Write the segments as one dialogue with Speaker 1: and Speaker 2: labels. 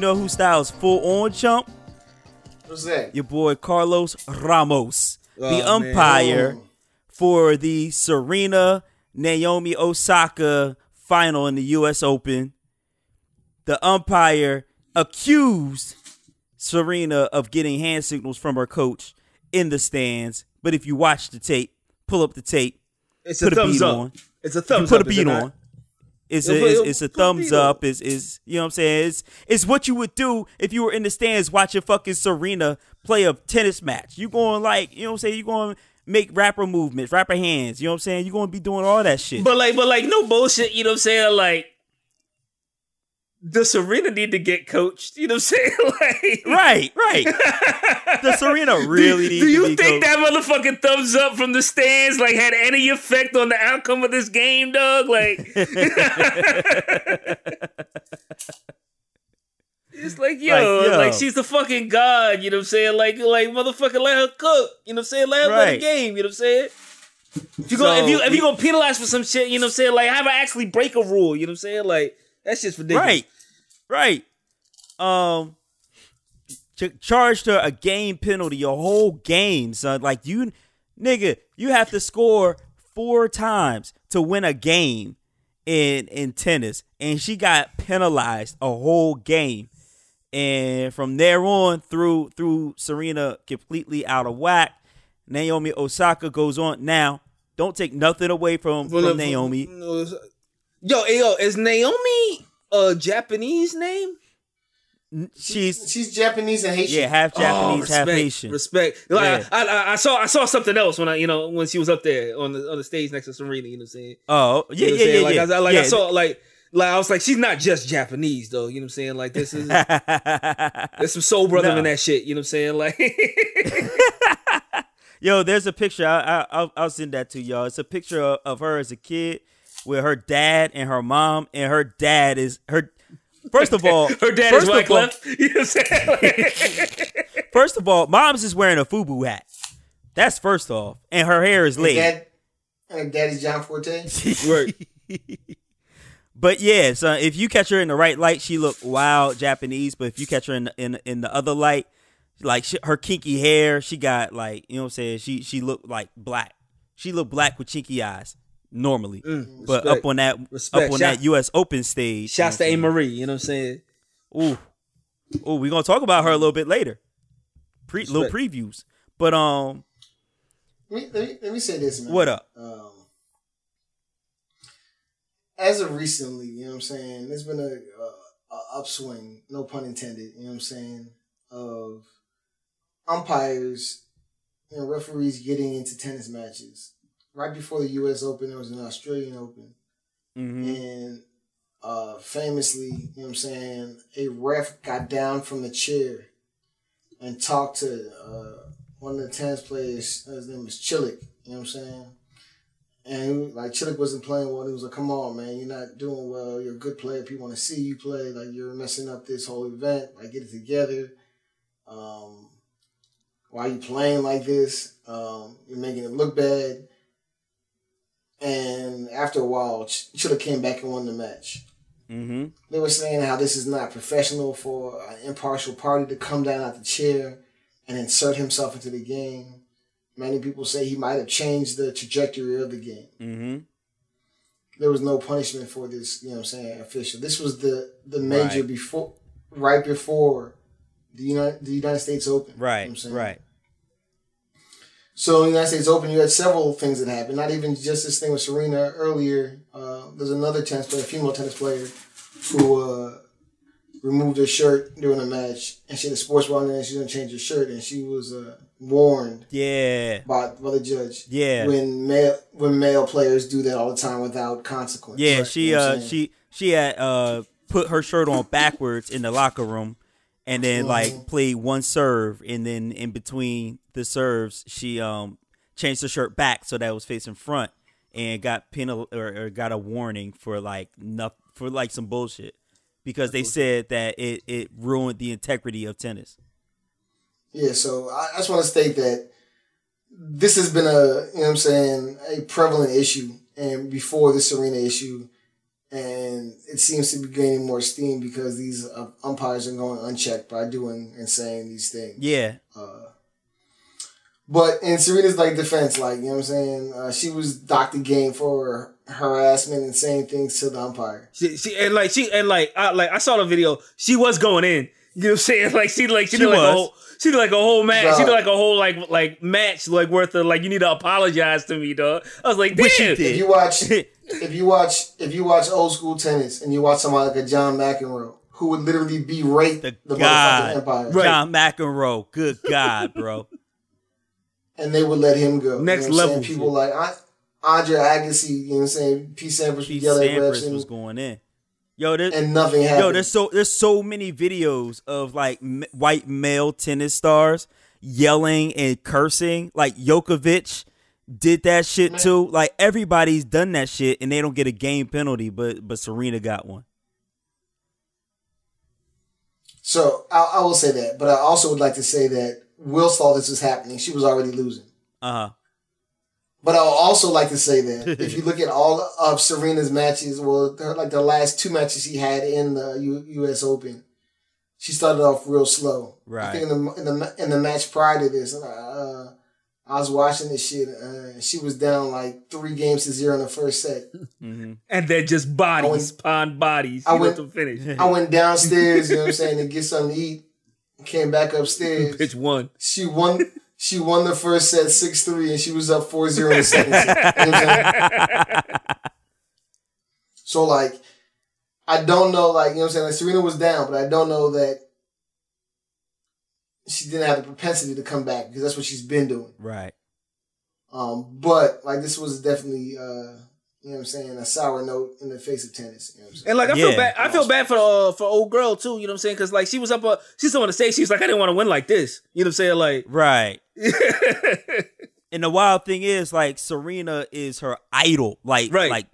Speaker 1: You know who styles full on chump?
Speaker 2: What's that?
Speaker 1: Your boy Carlos Ramos, oh, the
Speaker 3: Oh, man.
Speaker 1: umpire
Speaker 2: Oh.
Speaker 1: for the Serena Naomi Osaka final in the U.S. Open. The umpire accused Serena of getting hand signals from her coach in the stands. But if you watch the tape, pull up the tape,
Speaker 3: It's
Speaker 1: put a
Speaker 3: thumbs
Speaker 1: beat
Speaker 3: up.
Speaker 1: on.
Speaker 3: It's a
Speaker 1: you
Speaker 3: thumbs
Speaker 1: put
Speaker 3: up.
Speaker 1: a
Speaker 3: is
Speaker 1: beat on. It's a, it's, it's a thumbs up. Is is you know what I'm saying? It's it's what you would do if you were in the stands watching fucking Serena play a tennis match. You going like you know what I'm saying? You going make rapper movements, rapper hands. You know what I'm saying? You going to be doing all that shit.
Speaker 3: But like, but like, no bullshit. You know what I'm saying? Like, does Serena need to get coached? You know what I'm saying? like,
Speaker 1: right, right. Does Serena really
Speaker 3: do,
Speaker 1: need
Speaker 3: do you think
Speaker 1: coached?
Speaker 3: that motherfucking thumbs up from the stands like had any effect on the outcome of this game, dog? Like, it's like yo,
Speaker 1: Like, yo.
Speaker 3: like she's the fucking god. You know what I'm saying? Like, like motherfucker, let her cook. You know what I'm saying? Let her play the game. You know what I'm saying? If you go,
Speaker 1: So,
Speaker 3: if you if you gonna penalize for some shit, you know what I'm saying? Like, have her actually break a rule. You know what I'm saying? Like, that's just ridiculous.
Speaker 1: Right, right. Um, ch- charged her a game penalty, a whole game, son. Like you, nigga, you have to score four times to win a game in in tennis, and she got penalized a whole game. And from there on, through through Serena completely out of whack. Naomi Osaka goes on. Now, don't take nothing away from,
Speaker 3: Well,
Speaker 1: from Naomi.
Speaker 3: Yo, yo, is Naomi a Japanese name?
Speaker 1: She's
Speaker 2: She's Japanese and Haitian.
Speaker 1: yeah, half oh, Japanese,
Speaker 3: Oh,
Speaker 1: half
Speaker 3: respect,
Speaker 1: Haitian.
Speaker 3: Respect. Like,
Speaker 1: Yeah.
Speaker 3: I, I, I saw I saw something else when I you know when she was up there on the on the stage next to Serena. You know what I'm saying?
Speaker 1: Oh,
Speaker 3: You
Speaker 1: yeah,
Speaker 3: know what
Speaker 1: yeah, yeah,
Speaker 3: Like,
Speaker 1: yeah.
Speaker 3: I, like
Speaker 1: yeah.
Speaker 3: I saw like like I was like she's not just Japanese though. You know what I'm saying? Like this is there's some soul brother
Speaker 1: No.
Speaker 3: in that shit. You know what I'm saying? Like
Speaker 1: Yo, there's a picture. I, I, I'll, I'll send that to y'all. It's a picture of, of her as a kid with her dad and her mom, and her dad is her. First of all,
Speaker 3: her dad is
Speaker 1: first of all-
Speaker 3: You know what I'm saying?
Speaker 1: First of all, mom's is wearing a FUBU hat. That's first off, and her hair is
Speaker 2: And
Speaker 1: laid.
Speaker 2: Dad, and Daddy's John Forte.
Speaker 3: right.
Speaker 1: But yeah, so if you catch her in the right light, she look wild Japanese. But if you catch her in the, in in the other light, like she, her kinky hair, she got like you know what I'm saying. She she looked like black. She looked black with chinky eyes normally.
Speaker 3: Mm,
Speaker 1: but up on that
Speaker 3: Respect.
Speaker 1: up on
Speaker 3: Shout-
Speaker 1: that U.S. Open stage.
Speaker 3: Shouts to
Speaker 1: you
Speaker 3: Amerie. You know what I'm saying?
Speaker 1: I'm saying? Ooh, ooh, we gonna talk about her a little bit later. Pre little previews. But um,
Speaker 2: Let me, let me, let me say this, man.
Speaker 1: what up?
Speaker 2: Um, as of recently, you know what I'm saying, there's been a, a, a upswing, no pun intended, you know what I'm saying, of umpires and referees getting into tennis matches. Right before the U.S. Open, there was an Australian Open,
Speaker 1: hmm
Speaker 2: and uh, famously, you know what I'm saying, a ref got down from the chair and talked to uh, one of the tennis players. His name was Chilik. You know what I'm saying? And like Chilik wasn't playing well. He was like, "Come on, man, you're not doing well. You're a good player. People want to see you play. Like you're messing up this whole event. Like get it together. Um, why are you playing like this? Um, you're making it look bad." And after a while, Ch- Chilik came back and won the match
Speaker 1: hmm
Speaker 2: they were saying how this is not professional for an impartial party to come down out the chair and insert himself into the game. Many people say he might have changed the trajectory of the game.
Speaker 1: Mm-hmm.
Speaker 2: There was no punishment for this, you know what I'm saying, official. This was the the major
Speaker 1: Right.
Speaker 2: before right before the United the United States Open. you know
Speaker 1: Right,
Speaker 2: I'm saying?
Speaker 1: right.
Speaker 2: So in the United States Open, you had several things that happened. Not even just this thing with Serena earlier. Uh, there's another tennis player, a female tennis player, who uh, removed her shirt during a match, and she had a sports bra on and she didn't change her shirt, and she was uh, warned
Speaker 1: Yeah,
Speaker 2: by, by the judge.
Speaker 1: yeah.
Speaker 2: When male when male players do that all the time without consequence.
Speaker 1: Yeah,
Speaker 2: Right,
Speaker 1: she
Speaker 2: you know
Speaker 1: uh she she had uh put her shirt on backwards in the locker room and then
Speaker 2: Mhm.
Speaker 1: like played one serve and then in between the serves she um changed the shirt back so that it was facing front and got penal or, or got a warning for like nothing for like some bullshit because they said that it it ruined the integrity of tennis.
Speaker 2: Yeah, so I, I just want to state that this has been a, you know what I'm saying, a prevalent issue. And before the Serena issue, and it seems to be gaining more steam because these uh, umpires are going unchecked by doing and saying these things.
Speaker 1: Yeah.
Speaker 2: Uh, but in Serena's like defense, like you know what I'm saying, uh, she was docked the game for harassment and saying things to the umpire.
Speaker 3: She, she and like she and like I like I saw the video. She was going in. You know what I'm saying? Like she like she,
Speaker 1: She
Speaker 3: did like
Speaker 1: was.
Speaker 3: a whole she did like a whole match. She did like a whole like like match like worth of like you need to apologize to me, dog. I was like, damn.
Speaker 1: Which she did.
Speaker 2: If you watch, if you watch, if you watch old school tennis and you watch somebody like a John McEnroe who would literally berate
Speaker 1: The
Speaker 2: the,
Speaker 1: God.
Speaker 2: motherfucking umpire,
Speaker 3: Right.
Speaker 1: John McEnroe. Good God, bro.
Speaker 2: And they would let him go.
Speaker 3: Next
Speaker 2: you know
Speaker 3: level?
Speaker 2: People like I, Andre Agassi, you know what I'm saying? Pete Sampras
Speaker 1: Pete
Speaker 2: would yell at refs
Speaker 1: Sampras
Speaker 2: and,
Speaker 1: was going in. Yo, there,
Speaker 2: and nothing happened.
Speaker 1: yo, there's so there's so many videos of like m- white male tennis stars yelling and cursing. Like Djokovic did that shit too. Like everybody's done that shit, and they don't get a game penalty, but but Serena got one.
Speaker 2: So I, I will say that, but I also would like to say that Will saw this was happening. She was already losing.
Speaker 1: Uh huh.
Speaker 2: But I would also like to say that if you look at all of Serena's matches, well, like the last two matches she had in the U, U.S. Open, she started off real slow. Right. I
Speaker 1: Right.
Speaker 2: think in the in the in the match prior to this, and I, uh, I was watching this shit. Uh, she was down like three games to zero in the first set.
Speaker 1: hmm
Speaker 3: and then just bodies,
Speaker 2: went-
Speaker 3: pond bodies.
Speaker 2: I went-
Speaker 3: to finish.
Speaker 2: I went downstairs, you know what I'm saying, to get something to eat. Came back upstairs.
Speaker 3: Bitch won.
Speaker 2: She won. She won the first set six three, and she was up 4-0 in the second set. You know what I'm saying? So like, I don't know, like you know what I'm saying. Like Serena was down, but I don't know that she didn't have the propensity to come back because that's what she's been doing.
Speaker 1: Right.
Speaker 2: Um, but like this was definitely, uh, you know what I'm saying, a sour note in the face of tennis. You know what I'm?
Speaker 3: And like I feel bad, I feel bad for uh, for old girl too. You know what I'm saying? Because like she was up, uh, she's on the stage. She was like, I didn't want to win like this. You know what I'm saying? Like,
Speaker 1: Right. And the wild thing is, like, Serena is her idol. Like,
Speaker 3: Right.
Speaker 1: like,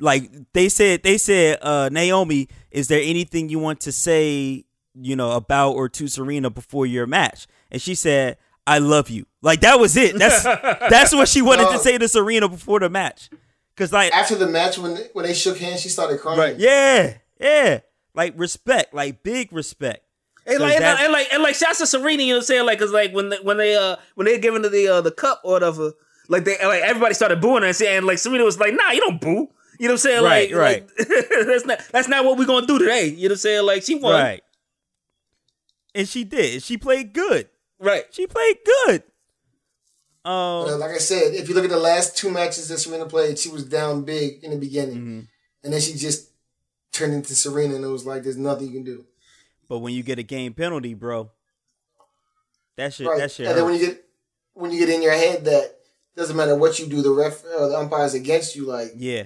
Speaker 1: like they said. They said, uh, Naomi, is there anything you want to say, you know, about or to Serena before your match? And she said, "I love you." Like that was it. That's that's what she wanted to say to Serena before the match. Cause like,
Speaker 2: After the match, when when they shook hands, she started crying.
Speaker 3: Right.
Speaker 1: yeah, yeah, like respect, like big respect.
Speaker 3: And like, and, and like, and like, shouts to Serena. You know what I'm saying? Like, cause like when they, when they uh when they giving the uh, the cup or whatever, like they like everybody started booing her and saying like Serena was like, Nah, you don't boo. You know what I'm saying?
Speaker 1: Right,
Speaker 3: like,
Speaker 1: right.
Speaker 3: like, that's not that's not what we're gonna do today. You know what I'm saying? Like she won.
Speaker 1: Right. And she did. She played good.
Speaker 3: Right.
Speaker 1: She played good.
Speaker 2: Uh,
Speaker 1: Um,
Speaker 2: like I said, if you look at the last two matches that Serena played, she was down big in the beginning,
Speaker 1: Mm-hmm.
Speaker 2: and then she just turned into Serena, and it was like there's nothing you can do.
Speaker 1: but when you get a game penalty, bro, that shit,
Speaker 2: right?
Speaker 1: that shit.
Speaker 2: and then when you get when you get in your head that doesn't matter what you do, the ref or the umpires against you, like
Speaker 1: yeah,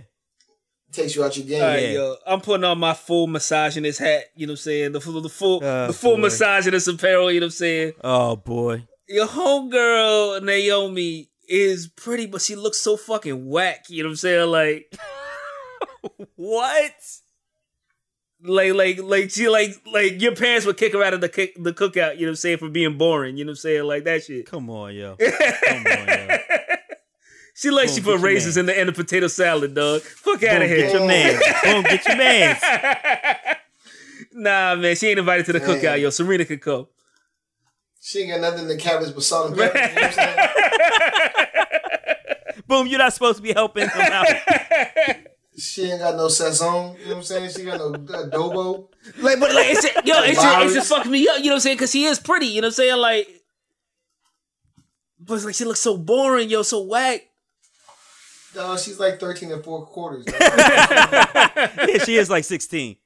Speaker 2: takes you out your game.
Speaker 3: All right,
Speaker 1: Yeah.
Speaker 3: yo, I'm putting on my full misogynist hat. You know what I'm saying? The full, the full,
Speaker 1: Oh,
Speaker 3: the full
Speaker 1: boy.
Speaker 3: misogynist apparel. You know what I'm saying?
Speaker 1: oh boy,
Speaker 3: Your homegirl Naomi is pretty, but she looks so fucking whack. You know what I'm saying? Like,
Speaker 1: what?
Speaker 3: like, like, like she like like your parents would kick her out of the kick, the cookout. You know what I'm saying? For being boring. You know what I'm saying? Like that shit.
Speaker 1: Come on, yo, come on, yo.
Speaker 3: She like
Speaker 1: Boom,
Speaker 3: she put
Speaker 1: your
Speaker 3: raisins
Speaker 1: man.
Speaker 3: in the end of potato salad, dog. Fuck out
Speaker 1: Boom,
Speaker 3: of
Speaker 1: get
Speaker 3: here.
Speaker 1: your man. Boom, get your man.
Speaker 3: nah, man, she ain't invited to the
Speaker 2: Man.
Speaker 3: cookout. Yo, Serena could come.
Speaker 2: She ain't got nothing in the cabbage but salt and pepper. You know what I'm saying?
Speaker 1: Boom, you're not supposed to be helping him out.
Speaker 2: She ain't got no sazon. You know what I'm saying? She got no adobo.
Speaker 3: Like, but like, it's yo, it's just, it's just fucking me up. You know what I'm saying? Because she is pretty. You know what I'm saying? Like, but like she looks so boring, yo, so whack.
Speaker 2: No, she's like 13 and four quarters.
Speaker 1: yeah, she is like 16.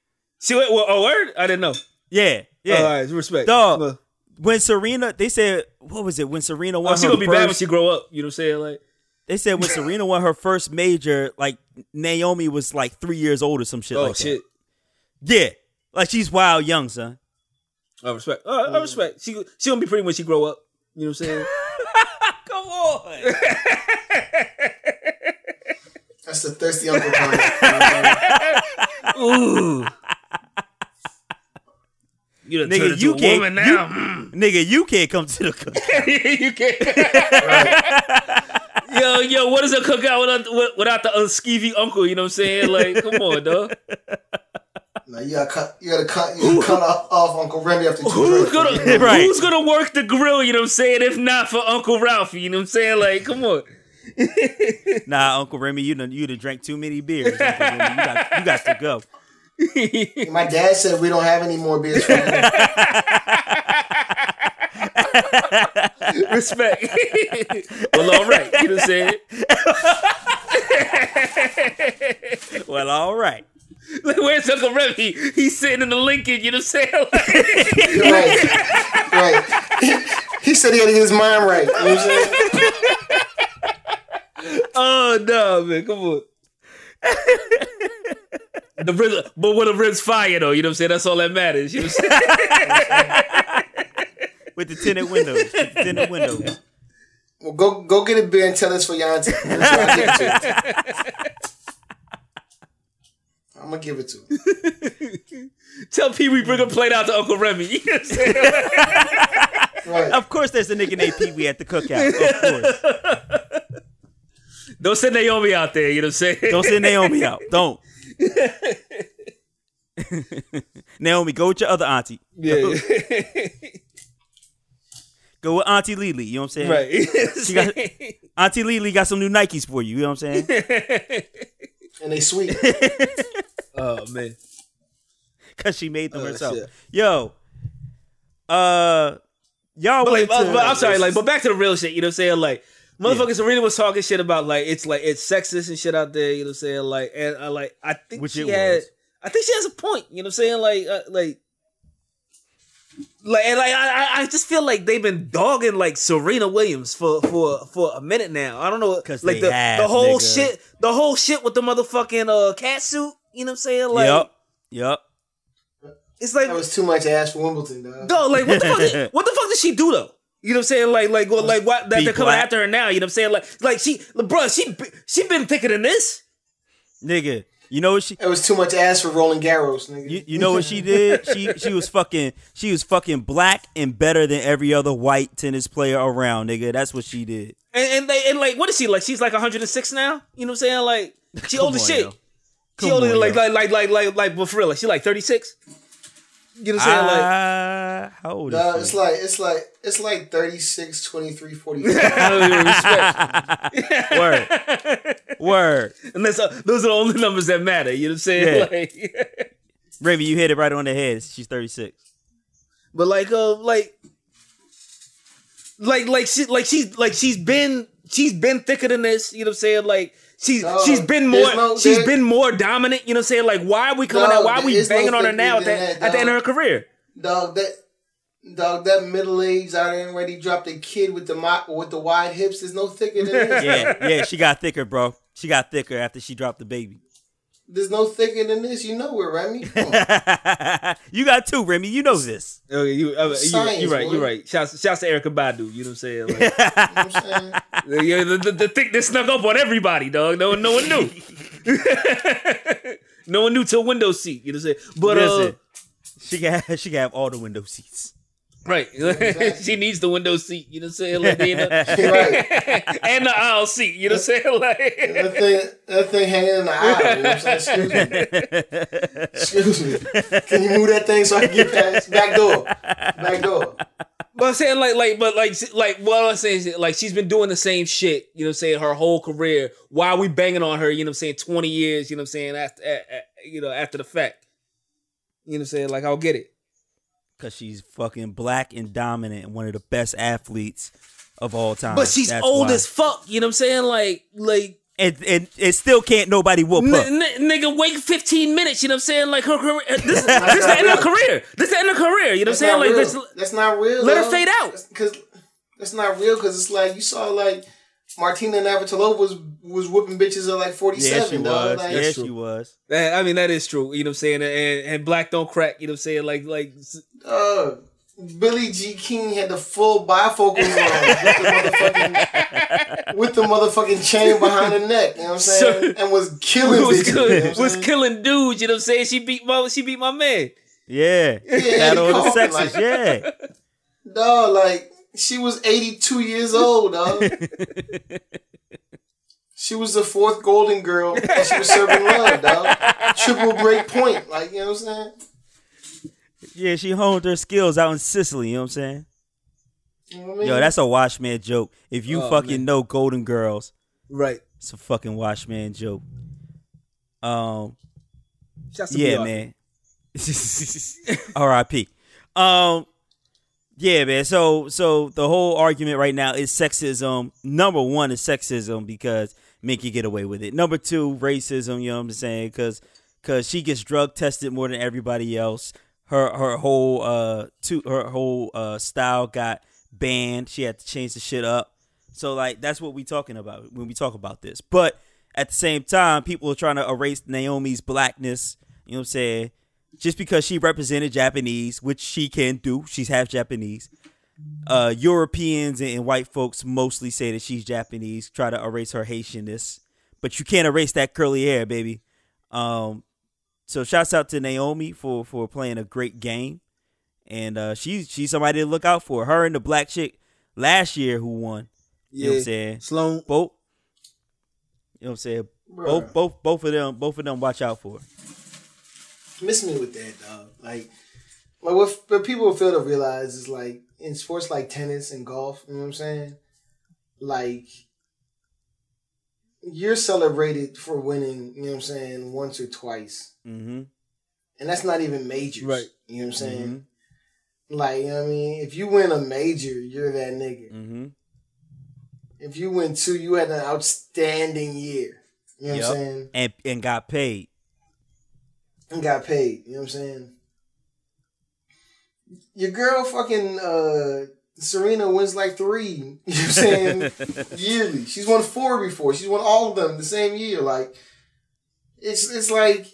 Speaker 3: She went, well, oh, word? I didn't know.
Speaker 1: Yeah, yeah.
Speaker 3: All right, respect.
Speaker 1: Dog.
Speaker 3: Well,
Speaker 1: When Serena, they said, what was it? When Serena won her
Speaker 3: oh, she
Speaker 1: her
Speaker 3: gonna be bad when she grow up. You know what I'm saying? Like,
Speaker 1: They said when Serena won her first major, like Naomi was like three years old or some shit
Speaker 3: oh
Speaker 1: like
Speaker 3: shit.
Speaker 1: that. Yeah, like she's wild young, son.
Speaker 3: I respect. Uh, I respect. She she gonna be pretty when she grow up. You know what I'm saying?
Speaker 1: Come on.
Speaker 2: That's the thirsty uncle comment. You know what I'm saying?
Speaker 3: Ooh. You done
Speaker 1: Nigga, you
Speaker 3: a
Speaker 1: can't-
Speaker 3: woman now.
Speaker 1: Nigga, you can't come to the cookout.
Speaker 3: you can't. yo, yo, what is a cookout without, without the uh, skeevy uncle? You know what I'm saying? Like, come on, dog.
Speaker 2: Now you gotta cut. You gotta cut. You gotta cut off, off Uncle Remy after two
Speaker 3: Who's
Speaker 2: drinks.
Speaker 3: gonna
Speaker 1: Right.
Speaker 3: Who's gonna work the grill? You know what I'm saying? If not for Uncle Ralphie, you know what I'm saying? Like, come on.
Speaker 1: Nah, Uncle Remy, you done you done drank too many beers. Uncle Remy. You got you got to go.
Speaker 2: My dad said we don't have any more beers for you.
Speaker 3: Respect. well, all right. You know what I'm saying?
Speaker 1: Well, all right.
Speaker 3: Like, where's Uncle Remy? He's sitting in the Lincoln. You know what I'm saying?
Speaker 2: Right, right. He, he said he had to get his mind right. You know what I'm saying?
Speaker 3: oh no, man, come on. The ribs, but when the ribs fire though, you know what I'm saying? That's all that matters. You know what I'm?
Speaker 1: With the tinted windows. With the tinted windows.
Speaker 2: Well, go go get a beer and tell us for your auntie. That's what I'll give it to you. I'm gonna give it to him.
Speaker 3: Tell Pee Wee bring a plate out to Uncle Remy. You know what I'm saying?
Speaker 2: Right.
Speaker 1: Of course, there's a nigga named Pee Wee at the cookout. Of course.
Speaker 3: Don't send Naomi out there. You know what I'm saying?
Speaker 1: Don't send Naomi out. Don't. Naomi, go with your other auntie.
Speaker 3: Yeah,
Speaker 1: Go with Auntie Lily. You know what I'm saying?
Speaker 3: right.
Speaker 1: She got, Auntie Lily got some new Nikes for you. You know what I'm saying?
Speaker 2: And they sweet.
Speaker 3: oh man.
Speaker 1: Because she made them
Speaker 3: Oh,
Speaker 1: herself.
Speaker 3: shit.
Speaker 1: Yo. Uh, y'all
Speaker 3: But, like,
Speaker 1: to.
Speaker 3: but I'm sorry, like, but back to the real shit. You know what I'm saying? Like, motherfuckers, Serena was talking shit about like it's like it's sexist and shit out there. You know what I'm saying? Like, and I like I think
Speaker 1: Which
Speaker 3: she
Speaker 1: it
Speaker 3: had.
Speaker 1: was.
Speaker 3: I think she has a point. You know what I'm saying? Like, uh, like. Like and like I, I- I just feel like they've been dogging like Serena Williams for for for a minute now. I don't know
Speaker 1: 'Cause
Speaker 3: like
Speaker 1: they
Speaker 3: the
Speaker 1: have,
Speaker 3: the whole
Speaker 1: nigga.
Speaker 3: shit the whole shit with the motherfucking uh cat suit. You know what I'm saying? Like
Speaker 1: Yep. Yep.
Speaker 3: it's like
Speaker 2: That was too much ass for Wimbledon, dog.
Speaker 3: Dog, like what the fuck? Did, what the fuck did she do though? You know what I'm saying? Like, like, well, like, what? That they're coming
Speaker 1: black.
Speaker 3: after her now. You know what I'm saying? Like, like she, bro, she, she been thicker than this.
Speaker 1: Nigga, you know what she.
Speaker 2: It was too much ass for Roland Garros, nigga.
Speaker 1: You, you know what she did? She she was fucking she was fucking black and better than every other white tennis player around, nigga. That's what she did.
Speaker 3: And, and they, and like, what is she like? She's like 106 now. You know what I'm saying? Like, she
Speaker 1: Come
Speaker 3: old as shit.
Speaker 1: yo.
Speaker 3: She
Speaker 1: Come
Speaker 3: older than like, like, like, like, like, like, but for real, like, she like 36. You know what I'm saying? like,
Speaker 1: Ah, how old
Speaker 2: Dog,
Speaker 1: is
Speaker 2: it's like it's like it's like 36, 23, 45.
Speaker 3: I don't even respect.
Speaker 1: Word. Word.
Speaker 3: And that's, uh, those are the only numbers that matter. You know what I'm saying?
Speaker 1: Yeah.
Speaker 3: Like,
Speaker 1: Remy, you hit it right on the head. She's 36.
Speaker 3: But like, uh, like, like, like she, like she's, like she's been, she's been thicker than this. You know what I'm saying? Like she's,
Speaker 2: No,
Speaker 3: she's been more,
Speaker 2: there's no-
Speaker 3: she's
Speaker 2: there-
Speaker 3: been more dominant. You know what I'm saying? Like, why are we coming
Speaker 2: No,
Speaker 3: out? Why are we
Speaker 2: there is no
Speaker 3: banging on her now at the,
Speaker 2: that,
Speaker 3: at the end of her career?
Speaker 2: dog, that dog, that middle age out there already dropped a kid with the mo- with the wide hips. is no thicker than this.
Speaker 1: Yeah, yeah, she got thicker, bro. She got thicker after she dropped the baby.
Speaker 2: There's no thicker than this. You know it, Remy.
Speaker 1: You got two, Remy. You know this.
Speaker 3: Oh, you, uh, you,
Speaker 2: Science,
Speaker 3: you right,
Speaker 2: boy.
Speaker 3: you right. Shouts, shouts to Erykah Badu. You know what I'm saying? Like,
Speaker 2: You know what I'm saying?
Speaker 3: yeah, the, the, the thickness snuck up on everybody, dog. No one, no one knew. no one knew till window seat. You know what I'm saying? But uh,
Speaker 1: she can she can have all the window seats.
Speaker 3: Right. she needs the window seat, you know what I'm saying? Like, you know,
Speaker 2: right.
Speaker 3: and the aisle seat, you know what I'm saying? Like
Speaker 2: That thing, that thing hanging in the aisle. You know what I'm saying? Excuse me. Excuse me. Can you move that thing so I can get past back door? Back door.
Speaker 3: But I'm saying like like but like like what I'm saying is like she's been doing the same shit, you know what I'm saying, her whole career. Why are we banging on her, you know what I'm saying, 20 years, you know what I'm saying, after you know, after the fact. You know what I'm saying? Like I'll get it.
Speaker 1: Cause she's fucking black and dominant and one of the best athletes of all time.
Speaker 3: But she's
Speaker 1: That's
Speaker 3: old
Speaker 1: why.
Speaker 3: as fuck, you know what I'm saying? Like like
Speaker 1: and, and it still can't nobody whoop
Speaker 3: N-
Speaker 1: her.
Speaker 3: n- nigga, wait 15 minutes. You know what I'm saying? Like her career. This, this is the end of her career. This is the end of her career. You know what I'm saying? Like
Speaker 2: real.
Speaker 3: this.
Speaker 2: That's not real.
Speaker 3: Let her fade out.
Speaker 2: That's- Cause that's not real. Cause it's like you saw like Martina Navratilova was was whooping bitches at like forty seven.
Speaker 1: Yeah, she
Speaker 2: dog.
Speaker 1: was.
Speaker 2: Like,
Speaker 1: Yeah, she was.
Speaker 3: That- I mean, that is true. You know what I'm saying? And, and black don't crack. You know what I'm saying? Like like.
Speaker 2: uh, Billie G. King had the full bifocal with the motherfucking with the motherfucking chain behind her neck. You know what I'm saying?
Speaker 3: Sir.
Speaker 2: and was killing
Speaker 3: Was,
Speaker 2: bitches. you know
Speaker 3: kill-
Speaker 2: what I'm
Speaker 3: was killing dudes, you know what I'm saying? She beat my she beat my man.
Speaker 1: Yeah.
Speaker 2: Yeah,
Speaker 1: Battle of the sexes,
Speaker 2: called,
Speaker 1: yeah.
Speaker 2: Dog, like she was 82 years old, dog. she was the fourth Golden Girl, and she was serving love, dog. Triple break point, like you know what I'm saying.
Speaker 1: Yeah, she honed her skills out in Sicily. You know what I'm saying?
Speaker 2: You know what I mean?
Speaker 1: Yo, that's a Watchman joke. If you
Speaker 3: Oh,
Speaker 1: fucking
Speaker 3: man.
Speaker 1: know Golden Girls,
Speaker 3: Right.
Speaker 1: it's a fucking Watchman joke. Um, yeah, man. R.I.P. Um, yeah, man. So, so the whole argument right now is sexism. Number one is sexism because can get away with it. Number two, racism. You know what I'm saying? Because, because she gets drug tested more than everybody else. Her her whole uh to her whole uh style got banned. She had to change the shit up. So like that's what we talking about when we talk about this. But at the same time, people are trying to erase Naomi's blackness. You know what I'm saying? Just because she represented Japanese, which she can do, she's half Japanese. Uh, Europeans and, and white folks mostly say that she's Japanese. Try to erase her Haitianness, but you can't erase that curly hair, baby. Um, so shouts out to Naomi for for playing a great game, and uh, she's she's somebody to look out for. Her and the black chick last year who won. You know what I'm saying?
Speaker 3: Sloan.
Speaker 1: Both. You know what I'm saying?
Speaker 2: Bruh.
Speaker 1: Both both both of them both of them watch out for.
Speaker 2: Miss me with that, dog. Like, like what, what people fail to realize is like in sports like tennis and golf. You know what I'm saying? Like, you're celebrated for winning. You know what I'm saying? Once or twice,
Speaker 1: Mm-hmm.
Speaker 2: and that's not even majors.
Speaker 3: Right.
Speaker 2: You know what I'm saying?
Speaker 1: Mm-hmm.
Speaker 2: Like, you know what I mean, if you win a major, you're that nigga.
Speaker 1: Mm-hmm.
Speaker 2: If you win two, you had an outstanding year. You know what I'm saying?
Speaker 1: And and got paid.
Speaker 2: And got paid. You know what I'm saying? Your girl fucking uh Serena wins like three, you know what I'm saying, yearly. She's won four before. She's won all of them the same year. Like it's it's like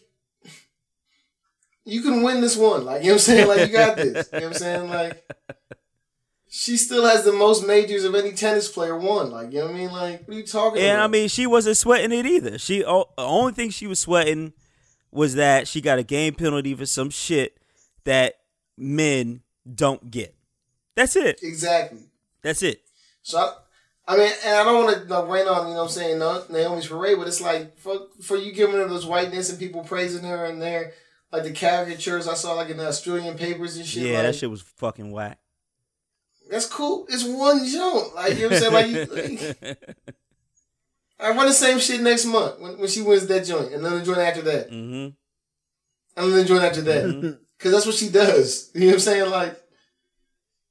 Speaker 2: you can win this one. Like, you know what I'm saying? Like you got this. You know what I'm saying? Like she still has the most majors of any tennis player won. Like, you know what I mean? Like, what are you talking
Speaker 1: And
Speaker 2: about?
Speaker 1: I mean, she wasn't sweating it either. She the only thing she was sweating was that she got a game penalty for some shit that men don't get. That's it.
Speaker 2: exactly.
Speaker 1: That's it.
Speaker 2: So I, I mean, and I don't want to like, rain on you know what I'm saying Na- Naomi's parade, but it's like for for you giving her those whiteness and people praising her and their like the caricatures I saw like in the Australian papers and shit.
Speaker 1: yeah,
Speaker 2: like,
Speaker 1: that shit was fucking whack.
Speaker 2: That's cool. It's one joint. Like you know what I'm saying. Like, you, like I run the same shit next month when, when she wins that joint, and then the joint after that,
Speaker 1: mm-hmm.
Speaker 2: and then the joint after that, because that's what she does. You know what I'm saying? Like,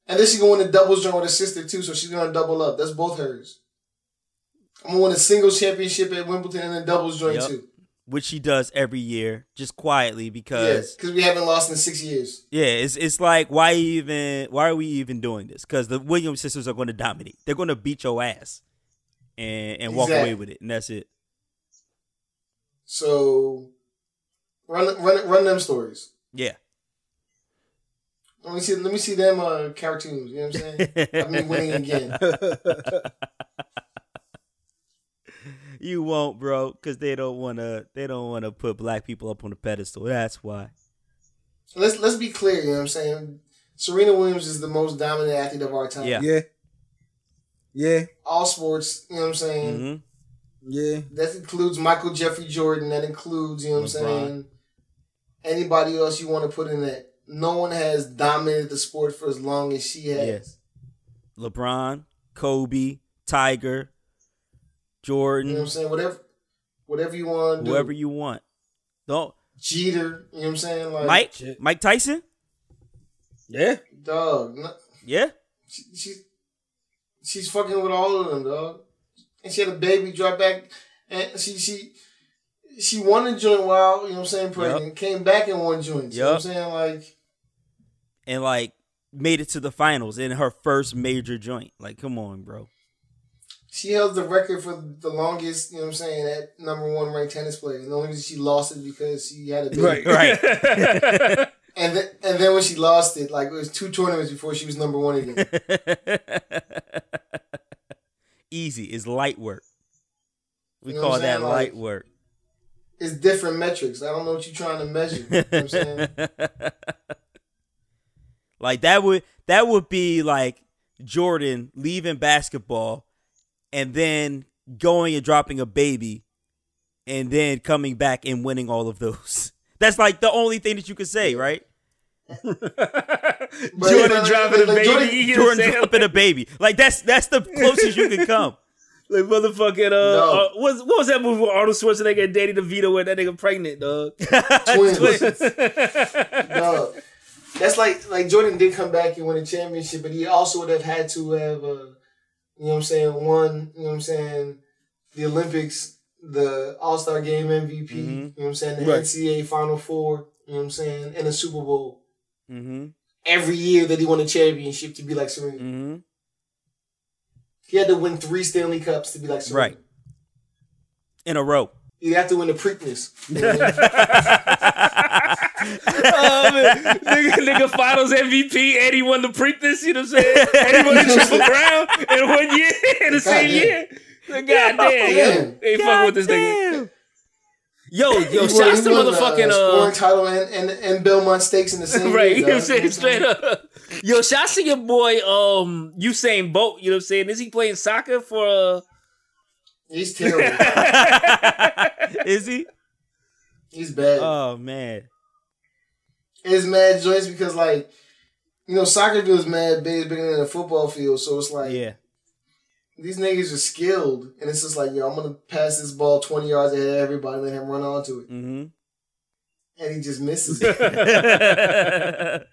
Speaker 2: and then she gonna win the doubles joint with her sister too, so she's gonna double up. That's both hers. I'm gonna win a singles championship at Wimbledon and then doubles joint
Speaker 1: Yep.
Speaker 2: too.
Speaker 1: Which she does every year, just quietly
Speaker 2: Yeah,
Speaker 1: because
Speaker 2: because we haven't lost in six years.
Speaker 1: Yeah, it's it's like why even why are we even doing this? Because the Williams sisters are going to dominate. They're going to beat your ass and and walk
Speaker 2: Exactly.
Speaker 1: away with it, and that's it.
Speaker 2: So run run run them stories.
Speaker 1: Yeah.
Speaker 2: Let me see. Let me see them uh, cartoons. You know what I'm saying? I mean, winning again.
Speaker 1: you won't, bro, because they don't want to. They don't want to put black people up on the pedestal. That's why.
Speaker 2: Let's let's be clear. You know what I'm saying? Serena Williams is the most dominant athlete of our time.
Speaker 1: Yeah.
Speaker 3: Yeah. Yeah.
Speaker 2: All sports. You know what I'm saying?
Speaker 1: hmm
Speaker 3: Yeah.
Speaker 2: That includes Michael Jeffrey Jordan. That includes you know what I'm saying. Anybody else you want to put in that? No one has dominated the sport for as long as she has.
Speaker 1: Yes. LeBron, Kobe, Tiger, Jordan.
Speaker 2: You know what I'm saying? Whatever, whatever you want to do.
Speaker 1: whoever you want. Don't
Speaker 2: Jeter. You know what I'm saying? Like
Speaker 1: Mike,
Speaker 3: shit.
Speaker 1: Mike Tyson.
Speaker 3: Yeah.
Speaker 2: dog. no-
Speaker 1: Yeah.
Speaker 2: she, she she's fucking with all of them, dog. And she had a baby drop back, and she she she won the joint while you know what I'm saying pregnant. Came back and won joints. You know what I'm saying like
Speaker 1: and like made it to the finals in her first major joint. Like, come on, bro.
Speaker 2: she held the record for the longest. You know what I'm saying at number one ranked tennis player. And the only reason she lost it because she had a baby.
Speaker 3: Right.
Speaker 1: Right.
Speaker 2: And then and then when she lost it, like it was two tournaments before she was number one again.
Speaker 1: Easy. It's light work. We
Speaker 2: You know
Speaker 1: call that
Speaker 2: saying?
Speaker 1: light work.
Speaker 2: It's different metrics. I don't know what you're trying to measure. You know I'm saying?
Speaker 1: like that would that would be like Jordan leaving basketball and then going and dropping a baby and then coming back and winning all of those. That's like the only thing that you could say, right?
Speaker 3: Jordan
Speaker 2: like,
Speaker 3: dropping a
Speaker 2: like,
Speaker 3: baby.
Speaker 2: Jordan-
Speaker 3: you know what I'm
Speaker 1: Jordan dropping a baby. Like that's that's the closest you can come.
Speaker 3: Like motherfucking uh,
Speaker 2: No.
Speaker 3: uh what, what was that movie with Arnold Schwarzenegger and Danny DeVito where that nigga pregnant, dog?
Speaker 2: Twins. no, that's like like Jordan did come back and win a championship, but he also would have had to have, uh, you know what I'm saying, won, you know what I'm saying, the Olympics, the All Star Game MVP, you know what I'm saying, the
Speaker 3: Right.
Speaker 2: NCAA Final Four, you know what I'm saying, and the Super Bowl.
Speaker 1: Mm-hmm.
Speaker 2: Every year that he won a championship to be like Serena.
Speaker 1: Mm-hmm.
Speaker 2: He had to win three Stanley Cups to be like Serena.
Speaker 1: Right. In a row.
Speaker 2: You have to win the Preakness. You know what I mean?
Speaker 3: oh, man. nigga, nigga finals MVP and he won the Preakness, you know what I'm saying? And he won the Triple Crown in one year, in the same
Speaker 2: Goddamn.
Speaker 3: year. God damn, yo.
Speaker 2: Damn.
Speaker 3: Ain't fucking with this nigga. Yo, yo,
Speaker 2: He
Speaker 3: shouts to motherfucking,
Speaker 2: uh,
Speaker 3: uh,
Speaker 2: title and, and, and Belmont Stakes in the same
Speaker 3: right,
Speaker 2: year,
Speaker 3: you know what I'm saying? Straight up. Yo, shouts to your boy, um, Usain Bolt, you know what I'm saying? Is he playing soccer for, uh,
Speaker 2: He's terrible.
Speaker 1: Is he?
Speaker 2: He's bad.
Speaker 1: Oh man.
Speaker 2: it's mad joints because like, you know, soccer field is mad big, bigger than a football field. So it's like
Speaker 1: Yeah.
Speaker 2: These niggas are skilled, and it's just like, yo, I'm gonna pass this ball 20 yards ahead of everybody, let him run onto it,
Speaker 1: Mm-hmm.
Speaker 2: and he just misses it.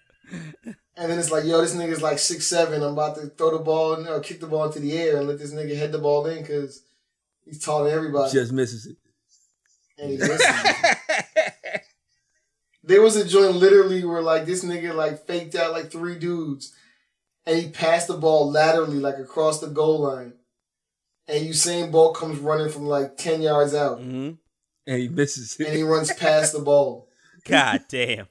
Speaker 2: and then it's like, yo, this nigga's like six seven. I'm about to throw the ball and or kick the ball into the air and let this nigga head the ball in because he's taller than everybody,
Speaker 3: just misses it.
Speaker 2: and he misses. it. There was a joint literally where like this nigga like faked out like three dudes and he passed the ball laterally like across the goal line. And Usain Bolt comes running from like 10 yards out
Speaker 1: mm-hmm.
Speaker 3: And he misses it.
Speaker 2: and he runs past the ball.
Speaker 1: God damn.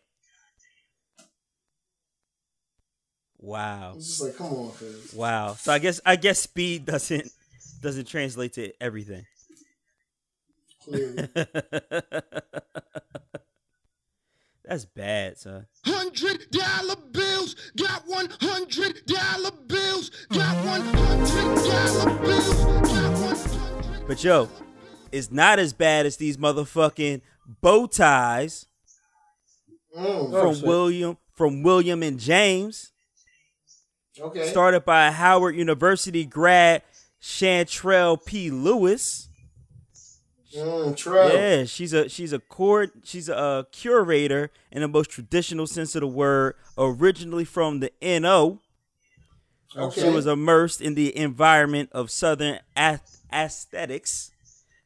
Speaker 1: Wow.
Speaker 2: It's just like, come on, cuz.
Speaker 1: Wow. So I guess I guess speed doesn't doesn't translate to everything.
Speaker 2: Clearly.
Speaker 1: That's bad, son.
Speaker 4: Hundred dollar bills, got one hundred dollar bills, got one hundred dollar bills, got one hundred.
Speaker 1: But yo, it's not as bad as these motherfucking bow ties
Speaker 2: Mm,
Speaker 1: from
Speaker 3: shit.
Speaker 1: William from William and James,
Speaker 2: okay.
Speaker 1: started by Howard University grad Chantrell P. Lewis.
Speaker 2: Mm, Trell.
Speaker 1: Yeah, she's a she's a court she's a uh, curator in the most traditional sense of the word. Originally from the NO,
Speaker 2: Okay.
Speaker 1: she was immersed in the environment of Southern ath- aesthetics.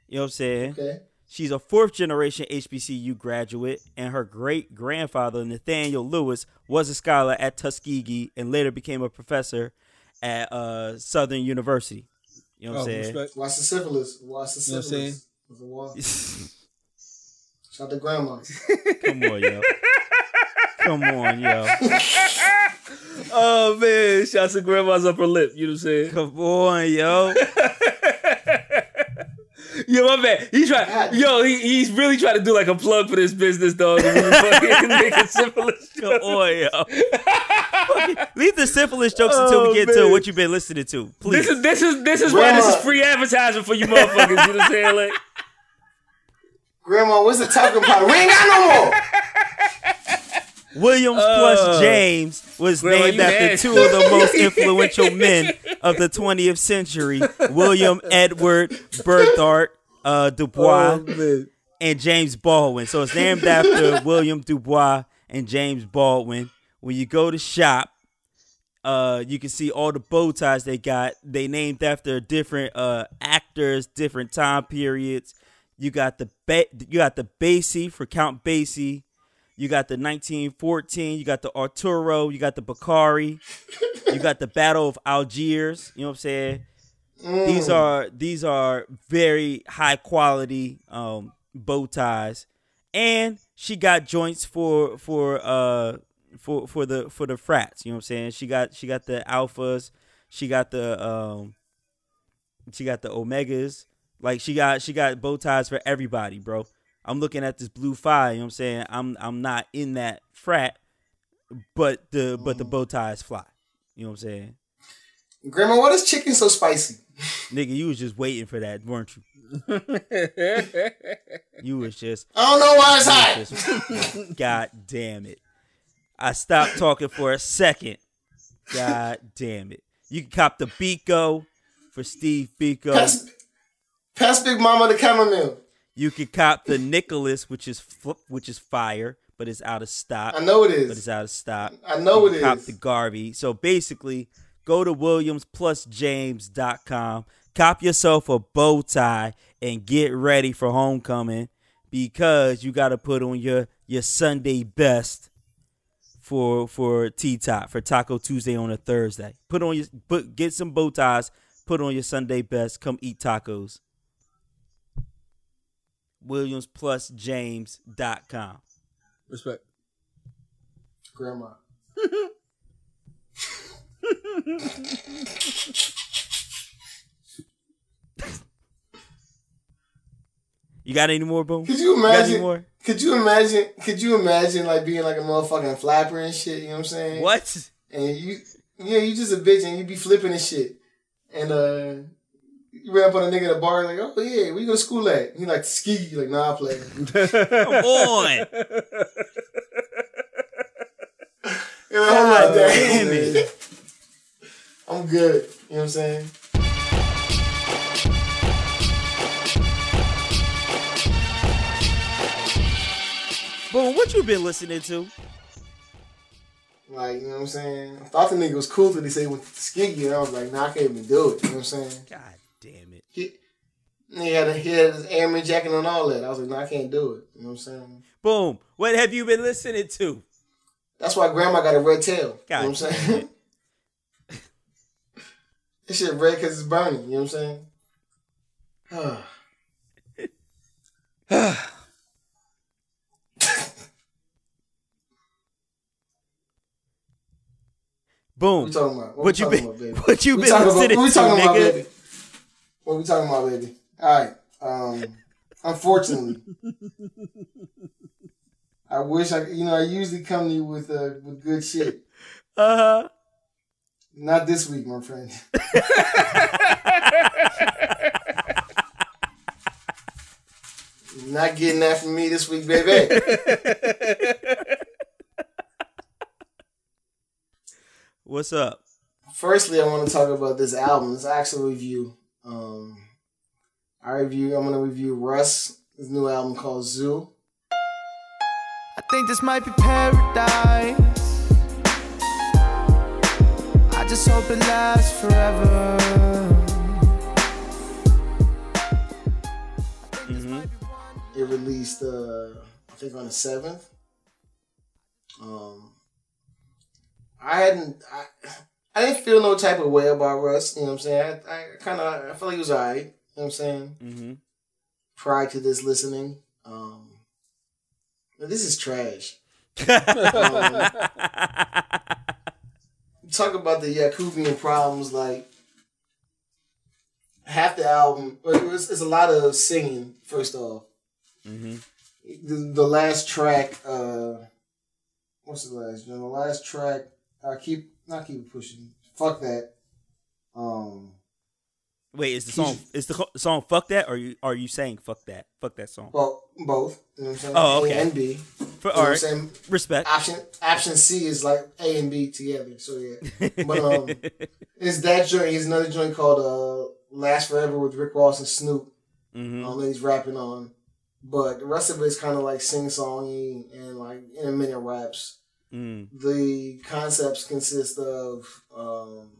Speaker 1: You know what I'm saying?
Speaker 2: okay.
Speaker 1: She's a fourth generation HBCU graduate, and her great grandfather, Nathaniel Lewis, was a scholar at Tuskegee and later became a professor at uh, Southern University. You know what I'm
Speaker 3: Oh,
Speaker 1: saying?
Speaker 3: respect.
Speaker 2: Watch the syphilis. Watch the
Speaker 3: You know what I'm saying?
Speaker 2: syphilis. There's a wall. Shout out to grandma.
Speaker 1: Come on, yo. Come on, yo.
Speaker 3: Oh, man. Shouts to grandma's upper lip, you know what I'm saying?
Speaker 1: Come on, yo.
Speaker 3: Yo, my man. He try. Yo, he, he's really trying to do like a plug for this business, dog. and we fucking making syphilis.
Speaker 1: Come on, yo. Fucking- Leave the syphilis jokes until
Speaker 3: Oh,
Speaker 1: we get
Speaker 3: man.
Speaker 1: to what you've been listening to, please.
Speaker 3: This is this is this is why this is free advertisement for you motherfuckers. You know what I'm saying? Like,
Speaker 2: Grandma, what's the talcum powder? We ain't got no more.
Speaker 1: Williams
Speaker 3: Uh,
Speaker 1: plus James was
Speaker 3: Grandma,
Speaker 1: named after
Speaker 3: mad?
Speaker 1: two of the most influential men of the 20th century William Edward Burghardt uh, Du
Speaker 3: Bois oh,
Speaker 1: and James Baldwin. So it's named after William Du Bois and James Baldwin. When you go to shop, uh, you can see all the bow ties they got. They named after different uh, actors, different time periods. You got the ba- you got the Basie for Count Basie. You got the 1914. You got the Arturo. You got the Bakari. you got the Battle of Algiers. You know what I'm saying? These are these are very high quality um, bow ties, and she got joints for for uh for for the for the frats. You know what I'm saying? She got she got the alphas. She got the um she got the omegas. Like she got she got bow ties for everybody, bro. I'm looking at this blue fire. You know what I'm saying? I'm I'm not in that frat, but the but the mm-hmm. bow ties fly. You know what I'm saying?
Speaker 2: Grandma, why is chicken so spicy?
Speaker 1: Nigga, you was just waiting for that, weren't you? You was just,
Speaker 2: I don't know why it's hot.
Speaker 1: just God damn it. I stopped talking for a second. God damn it. You can cop the Biko for Steve Biko.
Speaker 2: Pass, Big Mama the chamomile.
Speaker 1: You can cop the Nicholas, which is which is fire, but it's out of stock.
Speaker 2: I know it is, But
Speaker 1: it's out of stock.
Speaker 2: I know
Speaker 1: You
Speaker 2: it
Speaker 1: Cop
Speaker 2: is.
Speaker 1: the Garvey. So basically, go to WilliamsPlusJames.com, cop yourself a bow tie, and get ready for homecoming because you got to put on your your Sunday best for for T Top for Taco Tuesday on a Thursday. Put on your put get some bow ties. Put on your Sunday best. Come eat tacos. WilliamsPlusJames.com.
Speaker 3: Respect.
Speaker 2: Grandma.
Speaker 1: You got any more, boom?
Speaker 2: Could you imagine?
Speaker 1: more?
Speaker 2: Could you imagine? Could you imagine like being like a motherfucking flapper and shit? You know what I'm saying?
Speaker 1: What?
Speaker 2: And you, yeah, you just a bitch and you be flipping and shit. And uh, you ran up on a nigga at a bar like, oh yeah, where you go to school at? He like ski. You like, nah, I play.
Speaker 1: Come on.
Speaker 2: You know, I'm like,
Speaker 1: God
Speaker 2: damn
Speaker 1: damn it.
Speaker 2: I'm good. You know what I'm saying?
Speaker 1: Boom, what you been listening to?
Speaker 2: Like, you know what I'm saying? I thought the nigga was cool till he said he went to Skiggy, and I was like, nah, I can't even do it. You know what I'm saying?
Speaker 1: God damn it.
Speaker 2: He, he had, a, he had his airman jacket and all that. I was like, nah, I can't do it. You know what I'm saying?
Speaker 1: Boom. What have you been listening to?
Speaker 2: That's why grandma got a red tail.
Speaker 1: God
Speaker 2: you know what I'm saying? this shit red because it's burning. You know what I'm saying?
Speaker 1: Boom.
Speaker 2: What,
Speaker 1: What you been
Speaker 2: about,
Speaker 1: what you been
Speaker 2: talking about,
Speaker 1: listening
Speaker 2: what we
Speaker 1: to,
Speaker 2: talking about,
Speaker 1: nigga?
Speaker 2: What we talking about, baby? All right. Um, unfortunately, I wish I, you know, I usually come to you with uh, with good shit.
Speaker 1: Uh-huh.
Speaker 2: Not this week, my friend. Not getting that from me this week, baby.
Speaker 1: What's up?
Speaker 2: Firstly, I want to talk about this album. It's actual review. Um, I review. I'm gonna review Russ, his new album called Zoo.
Speaker 5: I think this might be paradise. I just hope it lasts forever.
Speaker 2: It released, uh, I think, on the seventh. Um, I hadn't. I, I didn't feel no type of way about Russ. You know what I'm saying? I, I kind of. I felt like he was alright. You know what I'm saying?
Speaker 1: Mm-hmm.
Speaker 2: Prior to this listening, um, this is trash. Um, talk about the Yakubian problems, like half the album, but it was, it's a lot of singing. First off,
Speaker 1: mm-hmm.
Speaker 2: the, the last track, uh, what's the last? The last track, I keep not keep pushing. Fuck that. Um,
Speaker 1: Wait, is the song is the song fuck that or are you are you saying fuck that? Fuck that song.
Speaker 2: well, both. You know what I'm saying?
Speaker 1: Oh,
Speaker 2: A
Speaker 1: okay.
Speaker 2: and B.
Speaker 1: For,
Speaker 2: You know
Speaker 1: all right.
Speaker 2: saying?
Speaker 1: Respect.
Speaker 2: Option option C is like A and B together. So yeah. But um, it's that joint. He's another joint called uh, "Last Forever" with Rick Ross and Snoop.
Speaker 1: mm-hmm.
Speaker 2: Um, that he's rapping on, but the rest of it is kind of like sing songy and like in a minute raps.
Speaker 1: Mm.
Speaker 2: The concepts consist of um,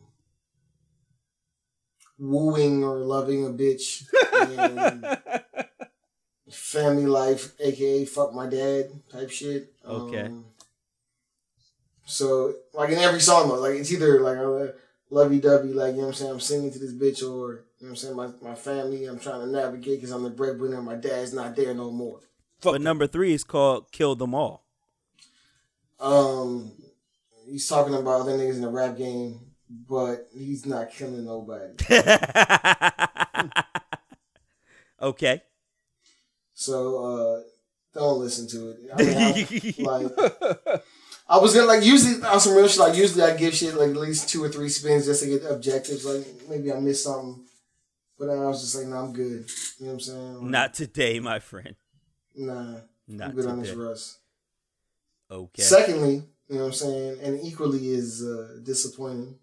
Speaker 2: wooing or loving a bitch, and family life, aka fuck my dad type shit.
Speaker 1: Okay.
Speaker 2: Um, so like in every song though, like it's either like a lovey dovey, like you know what I'm saying, I'm singing to this bitch, or you know what I'm saying, my, my family, I'm trying to navigate because I'm the breadwinner, my dad's not there no more.
Speaker 1: But number three is called Kill Them All.
Speaker 2: Um, he's talking about other niggas in the rap game, but he's not killing nobody.
Speaker 1: okay.
Speaker 2: So uh, don't listen to it. I mean, I, like I was gonna like usually on some real shit. Like usually I give shit like at least two or three spins just to get objectives. Like maybe I missed something, but I was just like, nah, I'm good. You know what I'm saying? Like,
Speaker 1: Not today, my friend.
Speaker 2: nah.
Speaker 1: Not
Speaker 2: I'm good on this
Speaker 1: today.
Speaker 2: Russ.
Speaker 1: Okay.
Speaker 2: Secondly, you know what I'm saying, and equally is uh, disappointing.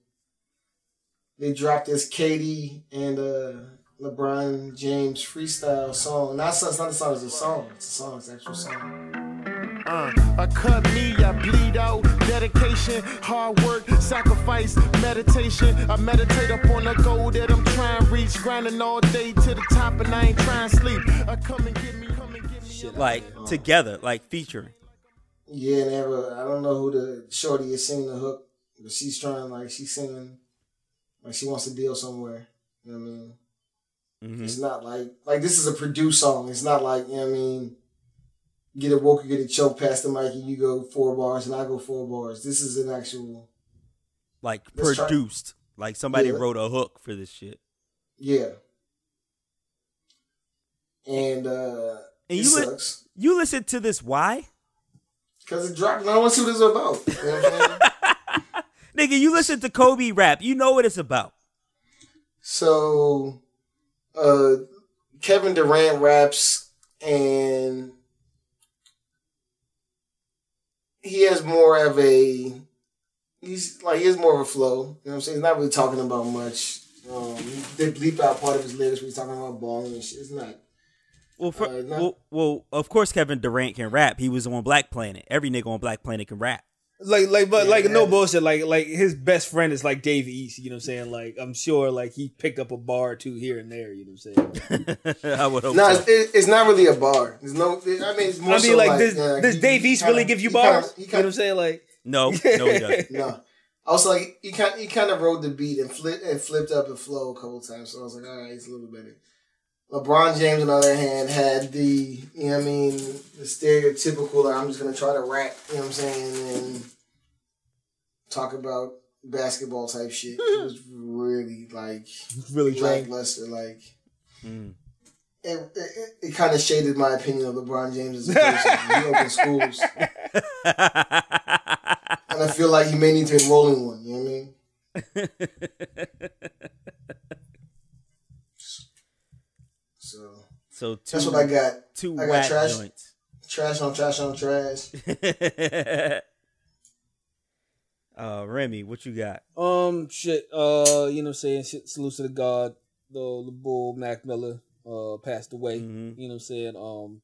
Speaker 2: They dropped this KD and uh, LeBron James freestyle song. Not it's not a song, it's a song. It's a song. It's an actual song.
Speaker 5: Uh, I cut me, I bleed out. Dedication, hard work, sacrifice, meditation. I meditate up on the goal that I'm trying to reach. Grinding all day to the top, and I ain't trying to sleep. I come and get me, come and get me.
Speaker 1: like together, like featuring.
Speaker 2: Yeah, and ever I don't know who the shorty is singing the hook, but she's trying like she's singing like she wants to deal somewhere. You know what I mean?
Speaker 1: Mhm.
Speaker 2: It's not like like this is a produced song. It's not like you know what I mean. Get a woke, or get a choke past the mic, and you go four bars, and I go four bars. This is an actual
Speaker 1: Like
Speaker 2: Let's try-
Speaker 1: produced. Like somebody
Speaker 2: Yeah.
Speaker 1: wrote a hook for this shit.
Speaker 2: yeah. And uh,
Speaker 1: And you li- You listen to this why?
Speaker 2: Because it dropped. and I don't want to see what it's about. You know what?
Speaker 1: Nigga, you listen to Kobe rap. You know what it's about.
Speaker 2: So, uh, Kevin Durant raps, and he has more of a. He's like he has more of a flow. You know what I'm saying? He's not really talking about much. Um, they bleep out part of his lyrics when he's talking about balling and shit. It's not.
Speaker 1: Well, for,
Speaker 2: Uh, not-
Speaker 1: well, well, of course Kevin Durant can rap. He was on Black Planet. Every nigga on Black Planet can rap.
Speaker 3: Like, like, but
Speaker 2: Yeah,
Speaker 3: like, no bullshit. Like, like his best friend is like Dave East. You know what I'm saying? Like, I'm sure like he picked up a bar or two here and there. You know what I'm saying?
Speaker 1: I would hope
Speaker 2: No,
Speaker 1: so.
Speaker 2: it's, it, it's not really a bar. There's no. I mean, it's more
Speaker 3: I mean,
Speaker 2: so
Speaker 3: like, does,
Speaker 2: yeah,
Speaker 3: does
Speaker 2: he-
Speaker 3: Dave
Speaker 2: he
Speaker 3: East
Speaker 2: kinda-
Speaker 3: really give you
Speaker 2: he kinda-
Speaker 3: bars?
Speaker 2: he
Speaker 3: you know what I'm saying? Like,
Speaker 1: No, no, he doesn't.
Speaker 2: No. I was like, he kind he kind of rode the beat and flipped and flipped up and flow a couple times. So I was like, all right, it's a little better. LeBron James, on the other hand, had the you know what I mean the stereotypical. Like, I'm just gonna try to rap. You know what I'm saying and talk about basketball type shit. It was really like
Speaker 3: really trying.
Speaker 2: lackluster. Like
Speaker 1: Mm.
Speaker 2: it, it, it, it kind of shaded my opinion of LeBron James as a person. he opened schools, and I feel like he may need to enroll in one. You know what I mean? So
Speaker 1: so two,
Speaker 2: that's what I got.
Speaker 1: two
Speaker 2: I got
Speaker 1: whack
Speaker 2: trash.
Speaker 1: joints.
Speaker 2: Trash on trash on trash.
Speaker 1: uh, Remy, what you got?
Speaker 3: Um, shit. Uh, you know what I'm saying? Shit, salute to the God. The the bull Mac Miller uh passed away.
Speaker 1: Mhm.
Speaker 3: You know what I'm saying? Um,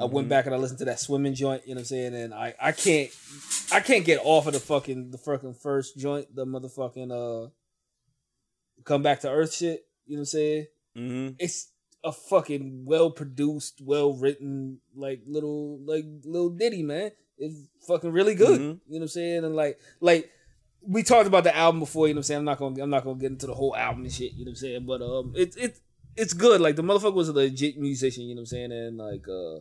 Speaker 3: I went back and I listened to that swimming joint. You know what I'm saying? And I I can't I can't get off of the fucking the fucking first joint. The motherfucking uh, come back to earth shit. You know what I'm saying?
Speaker 1: hmm
Speaker 3: It's a fucking well produced, well written, like little like little ditty, man. It's fucking really good.
Speaker 1: Mhm.
Speaker 3: You know what I'm saying? And like like we talked about the album before, you know what I'm saying? I'm not gonna I'm not gonna get into the whole album and shit, you know what I'm saying? But um it's it's it's good. Like the motherfucker was a legit musician, you know what I'm saying? And like uh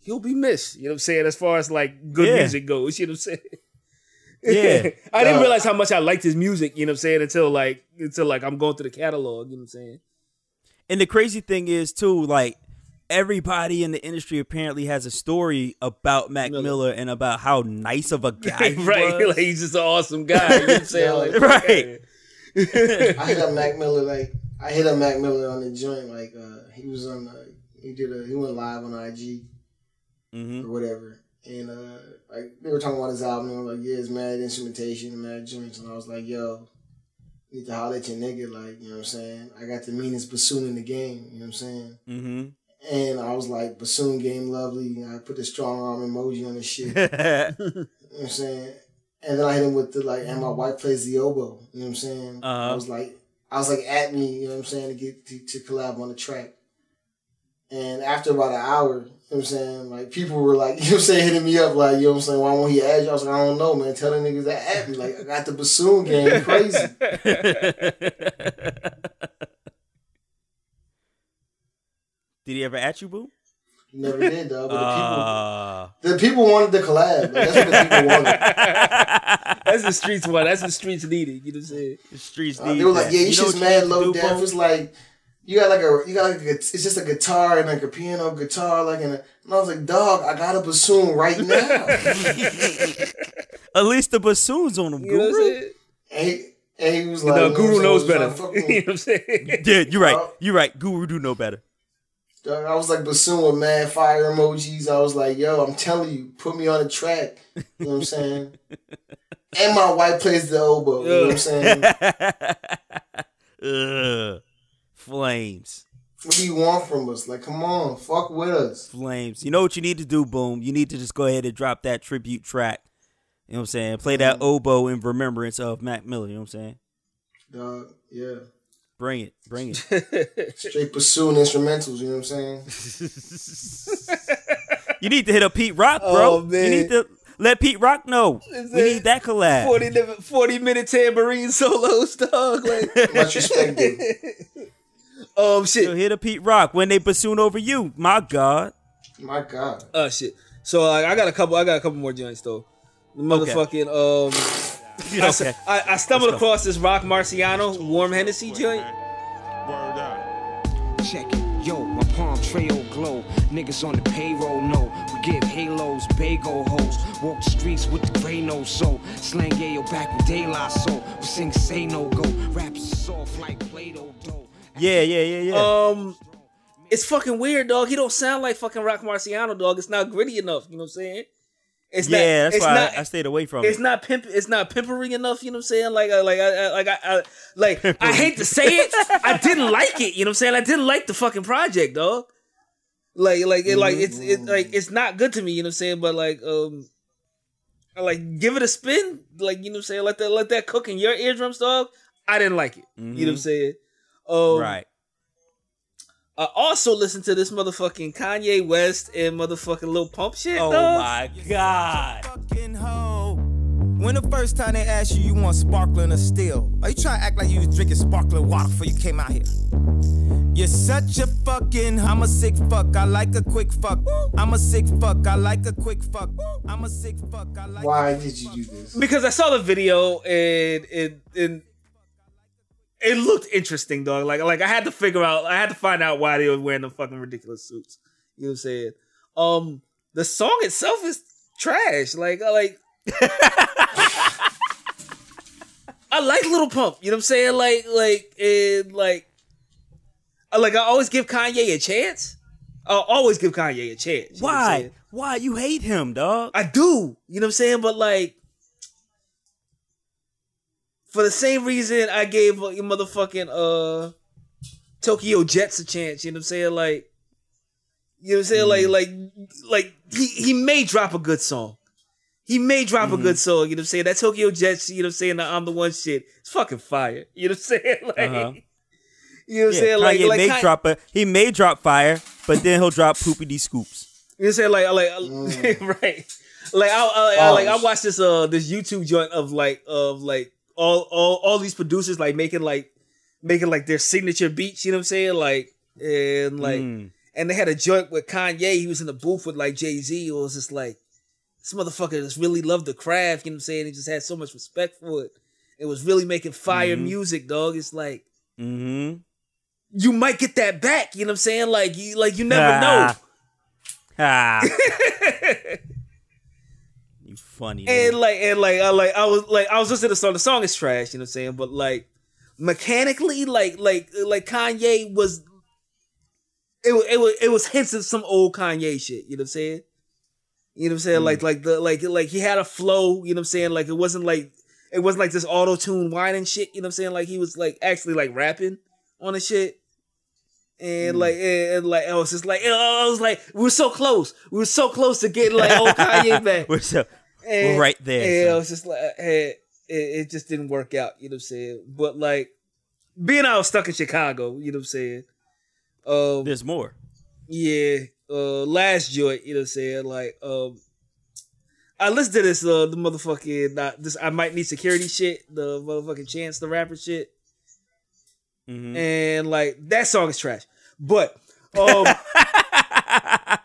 Speaker 3: he'll be missed, you know what I'm saying, as far as like good
Speaker 1: Yeah.
Speaker 3: music goes, you know what I'm saying?
Speaker 1: Yeah.
Speaker 3: I didn't
Speaker 2: Uh,
Speaker 3: realize how much I liked his music, you know what I'm saying, until like until like I'm going through the catalog, you know what I'm saying?
Speaker 1: And the crazy thing is too, like everybody in the industry apparently has a story about Mac
Speaker 3: Miller.
Speaker 1: Miller, and about how nice of a guy he
Speaker 3: right,
Speaker 1: was.
Speaker 3: like he's just an awesome guy. You know what I'm saying? Like,
Speaker 1: Right.
Speaker 2: I hit up Mac Miller like I hit up Mac Miller on the joint like uh he was on uh, he did a he went live on IG
Speaker 1: hmm
Speaker 2: or whatever and uh like they were talking about his album and I was like yeah it's mad instrumentation and mad joints and I was like yo you need to holler at your nigga like you know what I'm saying? I got the meanest bassoon in the game you know what I'm saying?
Speaker 1: Hmm
Speaker 2: and I was like bassoon game lovely I put the strong arm emoji on the shit. You know what I'm saying? And then I hit him with the like and my wife plays the oboe you know what I'm saying?
Speaker 1: Uh-huh.
Speaker 2: I was like I was like at me you know what I'm saying to get to, to collab on the track and after about an hour, you know what I'm saying? Like people were like, you know what I'm saying, hitting me up like, you know what I'm saying, why won't he add you? I was like, I don't know, man. Tell the niggas that add me. Like I got the bassoon game crazy.
Speaker 1: Did he ever at you, boo?
Speaker 2: You never did though. But
Speaker 1: Uh,
Speaker 2: the people the people wanted the collab. Like, that's what the people wanted.
Speaker 3: That's the streets one. That's the streets needed. You know what I'm saying?
Speaker 1: the streets
Speaker 2: Uh, they were like, yeah, you,
Speaker 1: know
Speaker 2: shit's mad low
Speaker 1: do,
Speaker 2: def.
Speaker 1: Bo?
Speaker 2: It's like you got like a you got like a, it's just a guitar and like a piano guitar like in a, and I was like, dog, I got a bassoon right now.
Speaker 1: At least the bassoon's on them,
Speaker 3: You know what
Speaker 1: Guru.
Speaker 2: and, he, and he was
Speaker 3: You
Speaker 2: like,
Speaker 3: know,
Speaker 2: you
Speaker 3: Guru knows
Speaker 2: I'm
Speaker 3: better.
Speaker 2: saying?
Speaker 3: You know what I'm saying?
Speaker 1: Yeah, you're right. You're right. Guru do know better.
Speaker 2: Dog, I was like bassoon with mad fire emojis. I was like, yo, I'm telling you, put me on the track. You know what I'm saying? and my wife plays the oboe. You know what I'm saying?
Speaker 1: Ugh. Flames.
Speaker 2: What do you want from us? Like, come on, fuck with us.
Speaker 1: Flames. You know what you need to do, Boom? You need to just go ahead and drop that tribute track. You know what I'm saying? Play that mm-hmm. oboe in remembrance of Mac Miller. You know what I'm saying?
Speaker 2: Dog, yeah.
Speaker 1: Bring it. Bring it.
Speaker 2: Straight pursuing instrumentals, you know what I'm saying?
Speaker 1: you need to hit up Pete Rock, oh, bro.
Speaker 3: Oh, man.
Speaker 1: You need to let Pete Rock know. We need that collab.
Speaker 3: 40, minute- 40 minute tambourine solos, dog. Like,
Speaker 2: Much respect, dude.
Speaker 3: um,
Speaker 1: So
Speaker 3: shit.
Speaker 1: hit up Pete Rock when they bassoon over you. My God.
Speaker 2: My God.
Speaker 3: Oh shit. So like, I got a couple. I got a couple more joints though. The motherfucking um. I, s-
Speaker 1: Okay.
Speaker 3: I, I stumbled
Speaker 1: Let's go.
Speaker 3: across this Roc Marciano warm Hennessy joint.
Speaker 5: Word up.
Speaker 6: Check it, yo, my palm trail glow. Niggas on the payroll know we give halos, bagel hoes. Walk the streets with the gray nose so slang yo back with De La Soul. We sing say no go, raps soft like Play-Doh dough.
Speaker 1: Yeah, yeah, yeah, yeah.
Speaker 3: Um, it's fucking weird, dog. He don't sound like fucking Roc Marciano, dog. It's not gritty enough. You know what I'm saying? It's
Speaker 1: yeah,
Speaker 3: not,
Speaker 1: that's
Speaker 3: it's
Speaker 1: why
Speaker 3: not,
Speaker 1: I, I stayed away from it.
Speaker 3: It's
Speaker 1: it.
Speaker 3: not pimp. It's not pimpery enough. You know what I'm saying? Like, uh, I, uh, uh, like, I, I, like, I, I, like, I hate to say it. I didn't like it. You know what I'm saying? I didn't like the fucking project, dog. Like, like, it, like, it's, it, like, mm-hmm. it's not good to me. You know what I'm saying? But like, um, I, like, give it a spin. Like, you know what I'm saying? Let that, let that cook in your eardrums, dog. I didn't like it. You know what I'm mm-hmm. saying? Um,
Speaker 1: right.
Speaker 3: I also listened to this motherfucking Kanye West and motherfucking Lil Pump shit.
Speaker 1: Oh
Speaker 3: dog.
Speaker 1: my God.
Speaker 7: fucking hoe. When the first time they asked you, you want sparkling or still? Are you trying to act like you was drinking sparkling water before you came out here? You're such a fucking, I'm a sick fuck, I like a quick fuck. I'm a sick fuck, I like a quick fuck. I'm a sick fuck, I like
Speaker 2: Why did you do this?
Speaker 3: because I saw the video and and and it looked interesting, dog. Like like I had to figure out, I had to find out why they were wearing the fucking ridiculous suits. You know what I'm saying? Um, the song itself is trash. Like like. I like Lil Pump. You know what I'm saying? Like like and like. Like I always give Kanye a chance. I'll always give Kanye a chance. you know what I'm
Speaker 1: Why? Why you hate him, dog?
Speaker 3: I do. You know what I'm saying? But like, for the same reason I gave uh, your motherfucking uh Tokyo Jetz a chance. You know what I'm saying? Like, you know what I'm saying? Like, like, like he he may drop a good song. He may drop a good song. You know what I'm saying? That Tokyo Jetz. You know what I'm saying? The I'm the one shit. It's fucking fire. You know what I'm saying? Like,
Speaker 1: Uh-huh.
Speaker 3: you know what I'm
Speaker 1: Yeah,
Speaker 3: saying? Like,
Speaker 1: Kanye
Speaker 3: like
Speaker 1: may
Speaker 3: Kanye-
Speaker 1: drop a he may drop fire, but then he'll drop poopity scoops.
Speaker 3: You know what I'm saying? Like, like, right? Like, I, I, I like I
Speaker 2: Pause.
Speaker 3: watched this uh this YouTube joint of like of like all all all these producers like making like making like their signature beats. You know what I'm saying? Like and like
Speaker 1: Mm.
Speaker 3: and they had a joint with Kanye. He was in the booth with like Jay Z. It was just like this motherfucker just really loved the craft. You know what I'm saying? He just had so much respect for it. It was really making fire music, dog. It's like
Speaker 1: Mm-hmm.
Speaker 3: you might get that back. You know what I'm saying? Like you like you never know.
Speaker 1: Ah. You funny.
Speaker 3: And like and like I like I was like I was listening to the song. The song is trash, you know what I'm saying? But like mechanically, like like like Kanye was it was it was it was hints of some old Kanye shit, you know what I'm saying? You know what I'm saying? Mm. Like like the like like he had a flow, you know what I'm saying? Like it wasn't like it wasn't like this auto tune whining shit, you know what I'm saying? Like he was like actually like rapping on the shit. And mm. like and, and, like I was just like oh, I was like we were so close. We were so close to getting like old Kanye back.
Speaker 1: we're so
Speaker 3: And-
Speaker 1: right there.
Speaker 3: And I
Speaker 1: son.
Speaker 3: was just like, hey, it, it just didn't work out. You know what I'm saying? But like, being I was stuck in Chicago, you know what I'm saying? Um,
Speaker 1: There's more.
Speaker 3: yeah. Uh, last joint, you know what I'm saying? Like, um, I listened to this, uh, the motherfucking, not this, I might need security shit, the motherfucking Chance the Rapper shit,
Speaker 1: Mhm.
Speaker 3: and like that song is trash. But, um.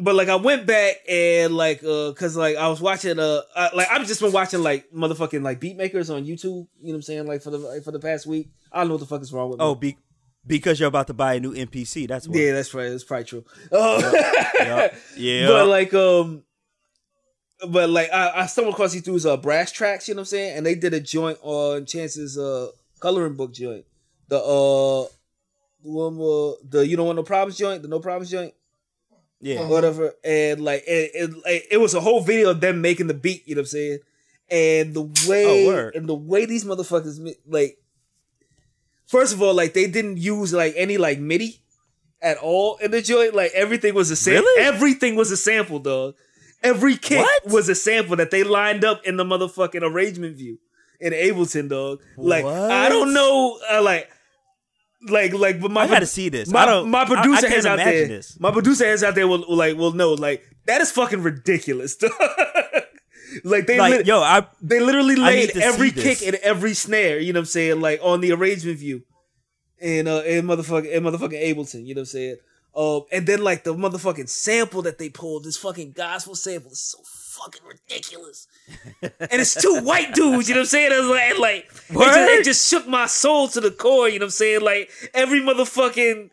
Speaker 3: but like I went back and like uh cause like I was watching uh I, like I've just been watching like motherfucking like beat makers on YouTube, you know what I'm saying? Like for the like, for the past week. I don't know what the fuck is wrong with me.
Speaker 1: Oh, beat Because you're about to buy a new MPC. That's why.
Speaker 3: Yeah, that's right. That's probably true. Uh,
Speaker 1: Yup. Yeah.
Speaker 3: But like um but like I, I stumbled across these dudes uh Brasstracks, you know what I'm saying? And they did a joint on Chance's uh coloring book joint. The uh one uh, the you don't want no problems joint, the no problems joint,
Speaker 1: yeah.
Speaker 3: whatever. And like it, it like, it was a whole video of them making the beat, you know what I'm saying? And the way
Speaker 1: Oh, word.
Speaker 3: and the way these motherfuckers like first of all, like they didn't use like any like MIDI at all in the joint. Like everything was a sample.
Speaker 1: Really?
Speaker 3: Everything was a sample, dog. Every kick
Speaker 1: What?
Speaker 3: was a sample that they lined up in the motherfucking arrangement view in Ableton, dog. Like I don't know, uh, like. Like, like, but my
Speaker 1: I gotta see this.
Speaker 3: My,
Speaker 1: I don't-
Speaker 3: my
Speaker 1: I- I
Speaker 3: producer
Speaker 1: can't
Speaker 3: heads out there.
Speaker 1: this.
Speaker 3: My producer heads out there will, will like will know. Like that is fucking ridiculous. like they
Speaker 1: Like,
Speaker 3: lit-
Speaker 1: yo, I
Speaker 3: they literally laid every kick and every snare, you know what I'm saying, like on the arrangement view. And uh in motherfucking in motherfucking Ableton, you know what I'm saying? Um and then like the motherfucking sample that they pulled, this fucking gospel sample is so fucking ridiculous. and it's two white dudes, you know what I'm saying? It was like, like it just, it just shook my soul to the core, you know what I'm saying? Like every motherfucking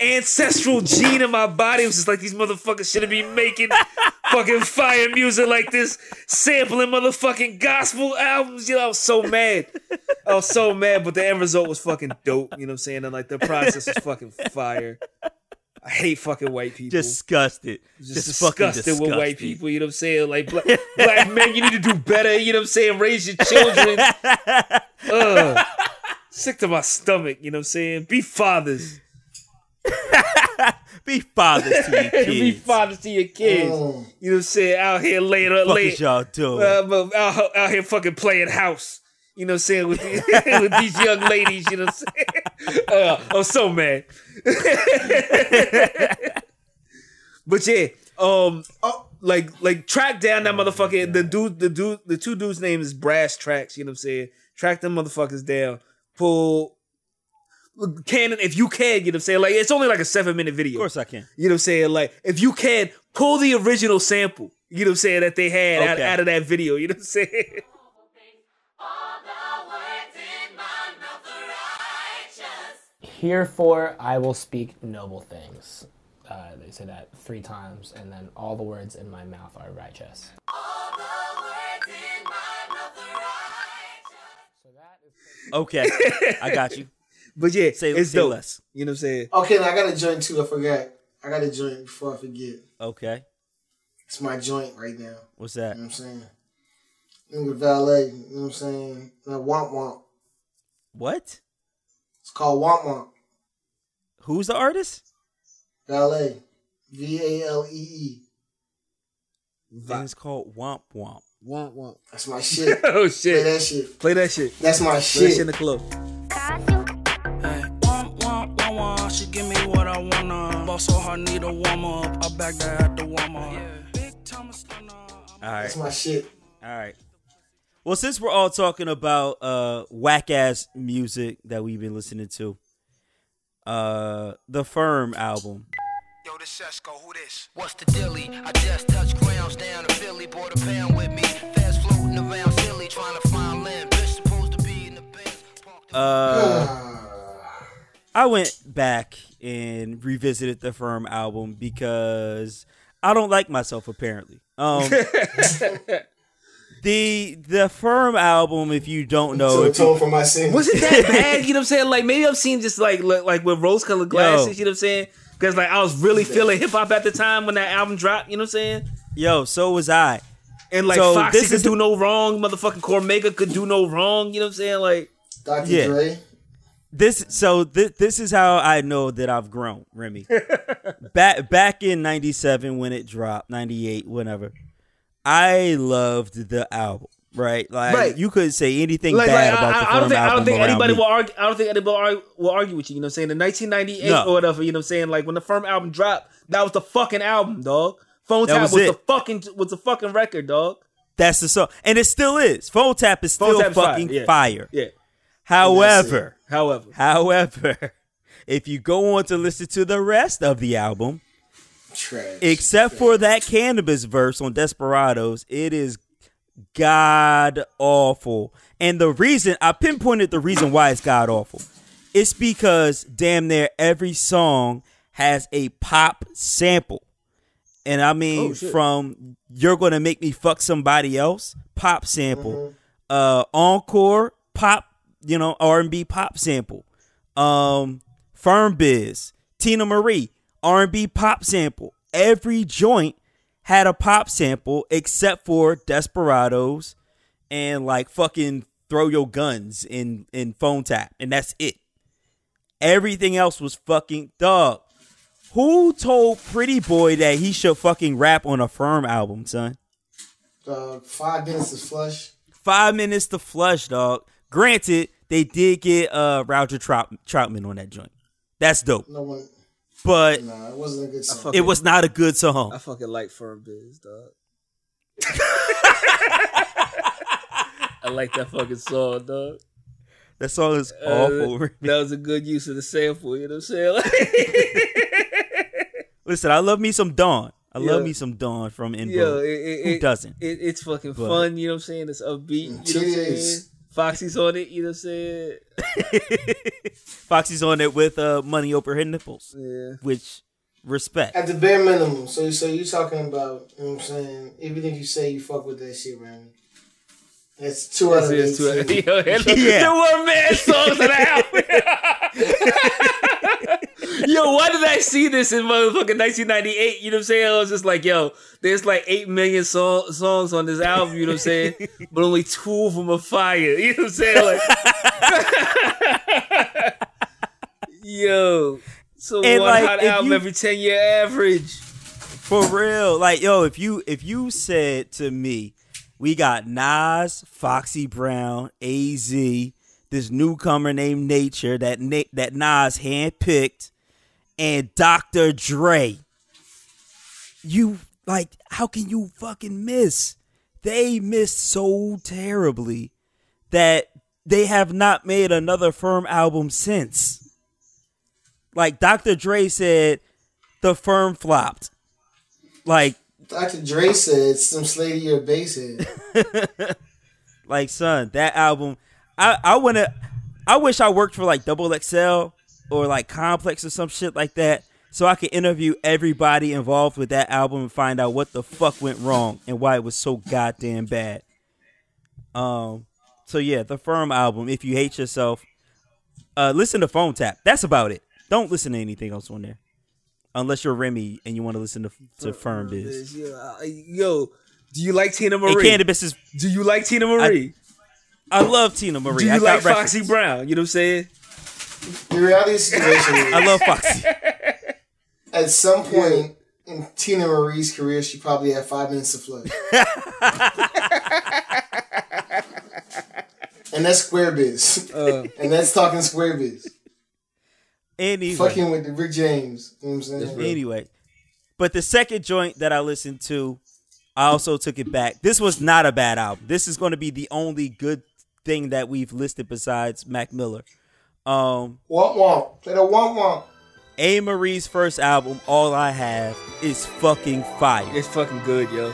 Speaker 3: ancestral gene in my body was just like these motherfuckers shouldn't be making fucking fire music like this, sampling motherfucking gospel albums. You know, I was so mad. I was so mad, but the end result was fucking dope. You know what I'm saying? And like the process was fucking fire. I hate fucking white people.
Speaker 1: disgusted.
Speaker 3: just,
Speaker 1: Just, fucking
Speaker 3: disgusted with white people. You know what I'm saying? Like black, black men, you need to do better. You know what I'm saying? Raise your children. Ugh. Sick to my stomach. You know what I'm saying? Be fathers.
Speaker 1: Be fathers to your kids.
Speaker 3: Be fathers to your kids.
Speaker 2: Mm.
Speaker 3: You know what I'm saying? Out here laying up,
Speaker 1: Fuck
Speaker 3: laying,
Speaker 1: y'all doing?
Speaker 3: uh, out, out here fucking playing house. You know what I'm saying? With, with these young ladies, you know what I'm saying? Uh, I'm so mad. but yeah, um,
Speaker 2: Oh.
Speaker 3: like like track down that motherfucker. The dude, the dude, the two dudes' name is Brasstracks. You know what I'm saying? Track them motherfuckers down. Pull. Can if you can, you know what I'm saying? Like it's only like a seven minute video.
Speaker 1: of course I can.
Speaker 3: You know what I'm saying? Like, if you can, pull the original sample, you know what I'm saying, that they had out, out of that video. You know what I'm saying?
Speaker 8: Herefore I will speak noble things. Uh, they say that three times, and then all the words in my mouth are righteous.
Speaker 1: Okay, I got you.
Speaker 3: But yeah,
Speaker 1: Say,
Speaker 3: it's
Speaker 1: say
Speaker 3: dope.
Speaker 1: less.
Speaker 3: You know what I'm saying?
Speaker 2: Okay, now I got a joint too. I forgot. I got a joint before I forget.
Speaker 1: Okay,
Speaker 2: It's my joint right now.
Speaker 1: what's that?
Speaker 2: You know what I'm saying? Nigga Valee, you know what I'm saying? Now Womp Womp.
Speaker 1: What?
Speaker 2: It's called Womp Womp.
Speaker 1: Who's the artist?
Speaker 2: Valee. V A L E E.
Speaker 1: And it's called Womp Womp.
Speaker 3: Womp womp.
Speaker 2: That's my shit.
Speaker 3: Oh shit.
Speaker 2: Play
Speaker 3: shit.
Speaker 2: that shit.
Speaker 3: Play that shit.
Speaker 2: That's my
Speaker 3: Play that shit in the club.
Speaker 9: Hey, womp, womp, womp, womp. She give me what I wanna. Boss so hard, need a warm up. I back that at the warm up. Big time stunner.
Speaker 1: All right,
Speaker 2: That's my shit.
Speaker 1: all right. Well, since we're all talking about uh whack ass music that we've been listening to, uh, the Firm album.
Speaker 9: Yo, this Esco, who this? What's the dilly? I just touched grounds down in Philly, bought a pound with me. Fast floating around silly, trying to find land. Bitch supposed to be in the Benz.
Speaker 1: Uh, I went back and revisited the Firm album because I don't like myself apparently. Um, the the Firm album, if you don't know,
Speaker 2: So
Speaker 1: if you-
Speaker 2: for my sins.
Speaker 3: Was it that bad? You know what I'm saying? Like maybe I've seen just like look, like with rose colored glasses. You know what I'm saying? Because like I was really feeling hip hop at the time when that album dropped. You know what I'm saying?
Speaker 1: yo, so was I.
Speaker 3: And like
Speaker 1: So
Speaker 3: Foxy
Speaker 1: this
Speaker 3: could
Speaker 1: is
Speaker 3: do
Speaker 1: the-
Speaker 3: no wrong. Motherfucking Cormega could do no wrong. You know what I'm saying? Like
Speaker 2: Dr.
Speaker 1: Yeah.
Speaker 2: Dre?
Speaker 1: This so th- this is how I know that I've grown, Remy. back back in '97 when it dropped, '98, whenever. I loved the album, right? Like
Speaker 3: Right.
Speaker 1: you couldn't say anything
Speaker 3: like,
Speaker 1: bad
Speaker 3: like,
Speaker 1: about
Speaker 3: I,
Speaker 1: the
Speaker 3: I don't think I don't think anybody
Speaker 1: me.
Speaker 3: will argue. I don't think anybody will argue, will argue with you. You know what I'm saying? In 1998
Speaker 1: No.
Speaker 3: or whatever. You know what I'm saying? Like when the firm album dropped, that was the fucking album, dog. Phone
Speaker 1: That
Speaker 3: tap
Speaker 1: was
Speaker 3: was, the fucking was the fucking record, dog.
Speaker 1: That's the song, and it still is. Phone tap is still
Speaker 3: Tap is fire,
Speaker 1: fucking
Speaker 3: yeah.
Speaker 1: fire.
Speaker 3: Yeah.
Speaker 1: However,
Speaker 3: However,
Speaker 1: however, if you go on to listen to the rest of the album,
Speaker 2: Trash.
Speaker 1: except for that cannabis verse on Desperados, it is god awful. And the reason I pinpointed the reason why it's god awful It's because damn near every song has a pop sample. And I mean
Speaker 3: Oh,
Speaker 1: from You're Gonna Make Me Fuck Somebody Else, pop sample. Uh Encore, pop, you know, R&B pop sample. Um Firm Biz, Teena Marie, R&B pop sample. Every joint had a pop sample except for Desperados and like fucking throw your guns in in phone tap and that's it everything else was fucking dog who told pretty boy that he should fucking rap on a firm album son
Speaker 2: Dog, five minutes to flush.
Speaker 1: five minutes to flush dog granted they did get uh roger Trout- troutman on that joint that's dope
Speaker 2: No one.
Speaker 1: But
Speaker 2: Nah, it wasn't a good song.
Speaker 3: fuck
Speaker 1: it was not a good song
Speaker 3: I fucking like Firm Biz, dog. I like that fucking song, dog.
Speaker 1: that song is
Speaker 3: Uh,
Speaker 1: awful
Speaker 3: that was a good use of the sample. You know what I'm saying?
Speaker 1: listen i love me some dawn i love
Speaker 3: Yeah.
Speaker 1: me some dawn from in
Speaker 3: Yo,
Speaker 1: Vogue.
Speaker 3: it, it,
Speaker 1: who doesn't
Speaker 3: It, it's fucking
Speaker 1: But-
Speaker 3: fun. You know what I'm saying? It's upbeat. You know what I'm saying? Foxy's on it. You know what I'm saying?
Speaker 1: foxy's on it with uh money over her nipples
Speaker 3: Yeah.
Speaker 1: which respect
Speaker 2: At the bare minimum. So, so you talking about, you know what I'm saying? Everything you say, you fuck with that shit, man. That's two out of
Speaker 3: It's two-
Speaker 2: eighteen.
Speaker 3: Yo,
Speaker 1: Yeah.
Speaker 3: the one man songs of the album. yo, why did I see this in motherfucking 1998? You know what I'm saying? I was just like, yo, there's like 8 million so- songs on this album, you know what I'm saying? But only two of them are fire. You know what I'm saying? Like, yo, so
Speaker 1: And,
Speaker 3: one
Speaker 1: like,
Speaker 3: hot album
Speaker 1: you-
Speaker 3: every 10 year average.
Speaker 1: For real. Like, yo, if you if you said to me, we got Nas, Foxy Brown, AZ, this newcomer named Nature that Na- that Nas handpicked, and Dr. Dre. You like how can you fucking miss? They missed so terribly that they have not made another firm album since. Like Dr. Dre said, the firm flopped. Like,
Speaker 2: Dr. Dre said, "Some slady your basehead.
Speaker 1: like, son, that album. I I wanna. I wish I worked for like Double XL or like Complex or some shit like that, so I could interview everybody involved with that album and find out what the fuck went wrong and why it was so goddamn bad. Um. So yeah, the Firm album. If you hate yourself, uh, listen to Phone Tap. That's about it. Don't listen to anything else on there, unless you're Remy and you want to listen to to Firm Biz.
Speaker 3: Yo, do you like Tina
Speaker 1: And
Speaker 3: Marie?
Speaker 1: Cannabis is.
Speaker 3: Do you like Teena Marie?
Speaker 1: I love Teena Marie.
Speaker 3: do you
Speaker 1: I
Speaker 3: like
Speaker 1: got
Speaker 3: Foxy. Brown? You know what I'm saying?
Speaker 2: The reality of the situation is,
Speaker 1: I love Foxy.
Speaker 2: at some point in Teena Marie's career, she probably had five minutes to flush. and that's square biz.
Speaker 3: Uh,
Speaker 2: and that's talking square biz.
Speaker 1: Anyway,
Speaker 2: Fucking with the Rick James. You know what I'm saying?
Speaker 1: anyway, but the second joint that I listened to, I also took it back. This was not a bad album. This is going to be the only good thing that we've listed besides Mac Miller. Um,
Speaker 2: Womp womp. Play the womp womp.
Speaker 1: Amerie's first album, All I Have, is fucking fire.
Speaker 3: it's fucking good, yo.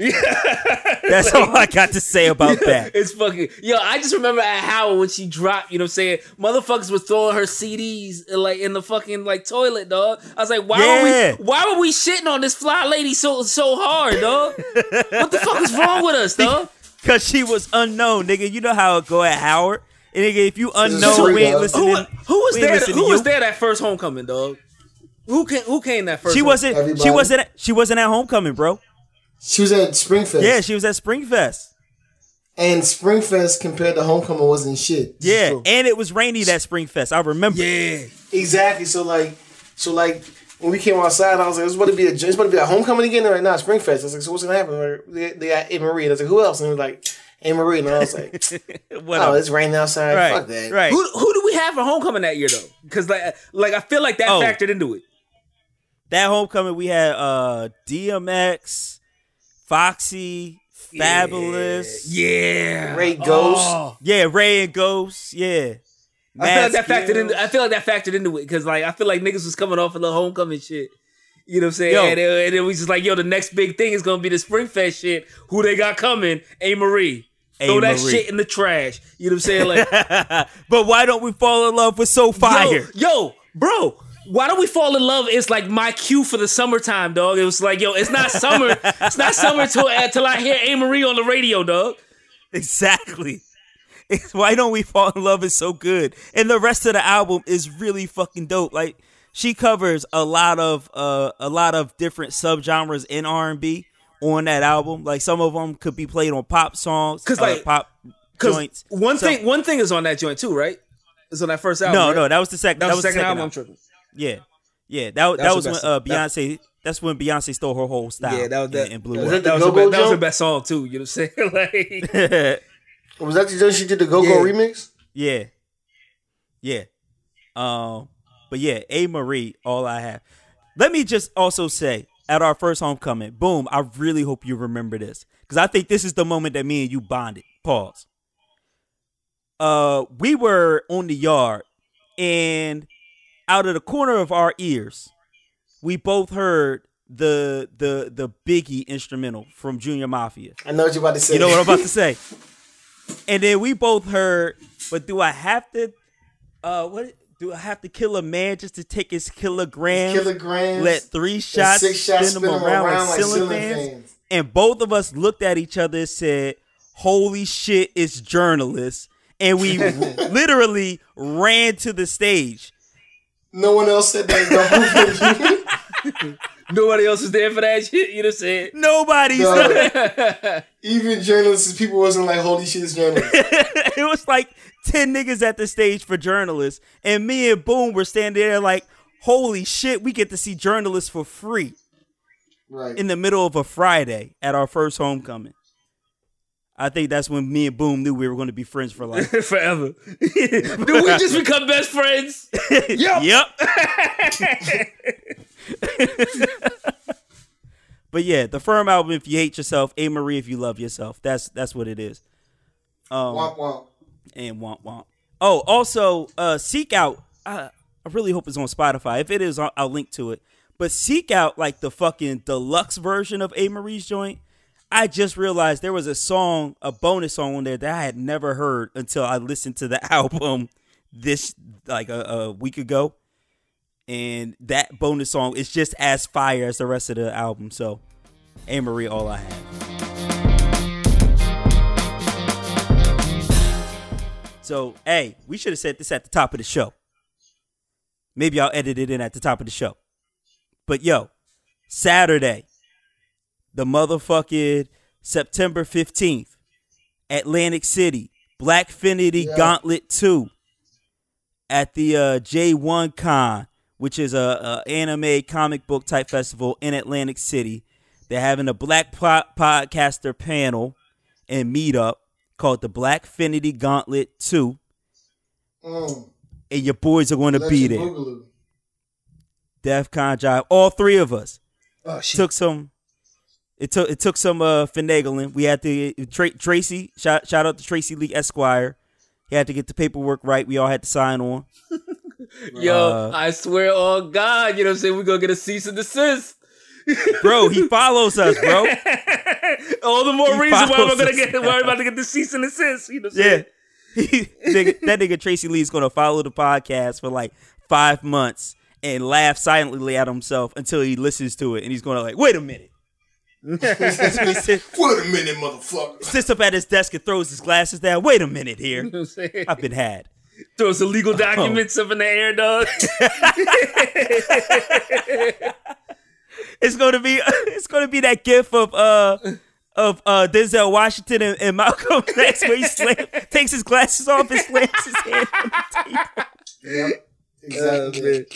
Speaker 10: Tomorrow
Speaker 1: That's all I got to say about that.
Speaker 3: It's fucking yo. I just remember at Howard when she dropped. You know what I'm saying? Motherfuckers was throwing her CDs like in the fucking like toilet, dog. I was like, why
Speaker 1: Yeah.
Speaker 3: were we? Why were we shitting on this fly lady so so hard, dog? what the fuck is wrong with us, dog?
Speaker 1: Cause she was unknown, nigga. You know how it go at Howard. And nigga, if you unknown, we ain't listening.
Speaker 3: Who, who was there?
Speaker 1: listening to
Speaker 3: Who was there that first homecoming, dog? Who came? Who came that first?
Speaker 1: She wasn't. She wasn't. She wasn't at homecoming, bro.
Speaker 2: She was at Springfest.
Speaker 1: Yeah, she was at Springfest.
Speaker 2: And Springfest compared to Homecoming wasn't shit.
Speaker 1: Yeah,
Speaker 3: true.
Speaker 1: and it was rainy that Springfest. I remember.
Speaker 3: Yeah.
Speaker 2: Exactly. So like, so like when we came outside, I was like, "It's about to be a, it's about to be a homecoming again right now, Springfest." I was like, "So what's gonna happen?" Like, They, they got Amerie. And I was like, "Who else?" And they were like, "Amerie." And I was like,
Speaker 1: Whatever.
Speaker 2: "Oh, it's raining outside.
Speaker 1: right,
Speaker 2: Fuck that."
Speaker 1: right.
Speaker 3: Who who do we have for homecoming that year though? Because like like I feel like that
Speaker 1: Oh.
Speaker 3: factored into it.
Speaker 1: That homecoming, we had uh DMX, Foxy, Fabolous,
Speaker 3: Yeah.
Speaker 2: Ray Ghost.
Speaker 3: Oh.
Speaker 1: yeah, Ray and Ghost, yeah.
Speaker 3: I feel like that factored
Speaker 1: Skills.
Speaker 3: into. I feel like that factored into it because like I feel like niggas was coming off of the homecoming shit. You know what I'm saying?
Speaker 1: Yo.
Speaker 3: And, it, and it was just like, yo, the next big thing is gonna be the Spring Fest shit. Who they got coming? Amerie. Throw that shit in the trash. You know what I'm saying? Like,
Speaker 1: but why don't we fall in love with So Fire?
Speaker 3: Yo, yo, bro. Why don't we fall in love? It's like my cue for the summertime, dog. It was like, yo, it's not summer. it's not summer till until I hear Amerie on the radio, dog.
Speaker 1: Exactly. It's why don't we fall in love is so good. And the rest of the album is really fucking dope. Like she covers a lot of uh a lot of different subgenres in R&B on that album. Like some of them could be played on pop songs,
Speaker 3: 'Cause,
Speaker 1: uh,
Speaker 3: like,
Speaker 1: pop joints.
Speaker 3: one
Speaker 1: So-
Speaker 3: thing, one thing is on that joint too, right? It's on that first album.
Speaker 1: No,
Speaker 3: right?
Speaker 1: no, that was the second.
Speaker 3: That was, the second,
Speaker 1: album.
Speaker 3: album. I'm tripping.
Speaker 1: Yeah, yeah. That that,
Speaker 3: That's
Speaker 1: was
Speaker 3: the
Speaker 1: when
Speaker 3: best-
Speaker 1: uh,
Speaker 3: that-
Speaker 1: Beyonce. that's when Beyonce stole her whole style.
Speaker 3: Yeah, that was that.
Speaker 1: and, and blew
Speaker 2: Was that
Speaker 3: that was,
Speaker 2: the
Speaker 3: her best, that was her best song too. You know what I'm saying? like,
Speaker 2: Was that the joint she did the Go Go
Speaker 3: Yeah.
Speaker 2: remix?
Speaker 1: Yeah. Yeah. Um, but yeah, Amerie, all I have. Let me just also say, at our first homecoming, boom, I really hope you remember this. Because I think this is the moment that me and you bonded. Pause. Uh, we were on the yard, and out of the corner of our ears, we both heard the the the Biggie instrumental from Junior Mafia.
Speaker 2: I know what you're about to say.
Speaker 1: You know what I'm about to say. And then we both heard, but do I have to uh what do I have to kill a man just to take his kilograms?
Speaker 2: Kilograms.
Speaker 1: Let three shots,
Speaker 2: six shots
Speaker 1: spin them around, like ceiling fans.
Speaker 2: fans.
Speaker 1: And both of us looked at each other and said, Holy shit, it's journalists. And we literally ran to the stage.
Speaker 2: No one else said that. No.
Speaker 3: nobody else was there for that shit. You know what I'm saying?
Speaker 1: Nobody's
Speaker 2: No. Even journalists, people wasn't like, holy shit, it's journalists.
Speaker 1: it was like 10 niggas at the stage for journalists. And me and Boom were standing there like, holy shit, we get to see journalists for free
Speaker 2: Right.
Speaker 1: in the middle of a Friday at our first homecoming. I think that's when me and Boom knew we were going to be friends for life.
Speaker 3: Forever. Did we just become best friends? Yep.
Speaker 1: yep. but yeah, the firm album if you hate yourself, Amerie if you love yourself. That's that's what it is. Um,
Speaker 2: womp womp.
Speaker 1: and womp womp. Oh, also, uh, Seek Out. I, I really hope it's on Spotify. If it is, I'll, I'll link to it. But Seek Out, like the fucking deluxe version of Amerie's joint. I just realized there was a song, a bonus song on there that I had never heard until I listened to the album this like a, a week ago. And that bonus song is just as fire as the rest of the album. So, Amerie, all I have. So, hey, we should have said this at the top of the show. Maybe I'll edit it in at the top of the show. But yo, Saturday, the motherfucking September 15th, Atlantic City, Blackfinity
Speaker 2: Yeah.
Speaker 1: Gauntlet 2 at the uh, J1 Con, which is a, a anime comic book type festival in Atlantic City. They're having a black po- podcaster panel and meetup called the Blackfinity Gauntlet 2.
Speaker 2: Mm.
Speaker 1: And your boys are going to be there.
Speaker 2: Boogaloo.
Speaker 1: DefCon Jive, all three of us
Speaker 3: Oh
Speaker 1: took some. It took it took some uh, finagling. We had to Tra- Tracy shout shout out to Tracy Lee Esquire. He had to get the paperwork right. We all had to sign on.
Speaker 3: Yo,
Speaker 1: Uh,
Speaker 3: I swear on God, you know what I'm saying? We're gonna get a cease and desist.
Speaker 1: Bro, he follows us, bro.
Speaker 3: All the more
Speaker 1: He
Speaker 3: reason why we're gonna get why we're about to get the cease and desist. You know what I'm
Speaker 1: Yeah. Nigga, that nigga Tracy Lee is gonna follow the podcast for like five months and laugh silently at himself until he listens to it, and he's gonna like, wait a minute. He sits,
Speaker 2: Wait a minute, motherfucker.
Speaker 1: sits up at his desk and throws his glasses down. Wait a minute here.
Speaker 3: You know I'm saying?
Speaker 1: I've been had.
Speaker 3: Throws some legal
Speaker 1: Oh.
Speaker 3: documents up in the air, dog.
Speaker 1: It's gonna be it's gonna be that gif of uh of uh Denzel Washington and, and Malcolm X where he slam, takes his glasses off and slams his hand on the table.
Speaker 2: Yep. Exactly.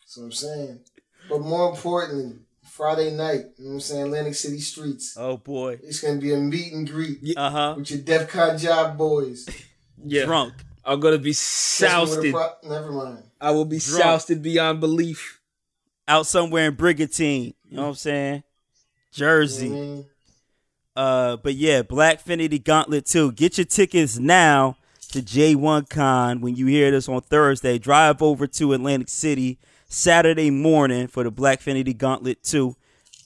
Speaker 2: That's what I'm saying. But more importantly, Friday night, you know what I'm saying, Atlantic City streets.
Speaker 1: Oh boy.
Speaker 2: It's gonna be a meet and greet
Speaker 1: Uh huh.
Speaker 2: with your DEF CON job boys.
Speaker 3: yeah.
Speaker 1: Drunk.
Speaker 3: I'm gonna be
Speaker 2: That's what
Speaker 3: sousted.
Speaker 2: pro- Never mind.
Speaker 3: I will be
Speaker 1: Drunk.
Speaker 3: sousted beyond belief.
Speaker 1: Out somewhere in Brigantine. You know what I'm saying? Jersey.
Speaker 2: You know what I mean?
Speaker 1: Uh, but yeah, Blackfinity Gauntlet 2. Get your tickets now to J1 Con when you hear this on Thursday. Drive over to Atlantic City Saturday morning for the Blackfinity Gauntlet 2.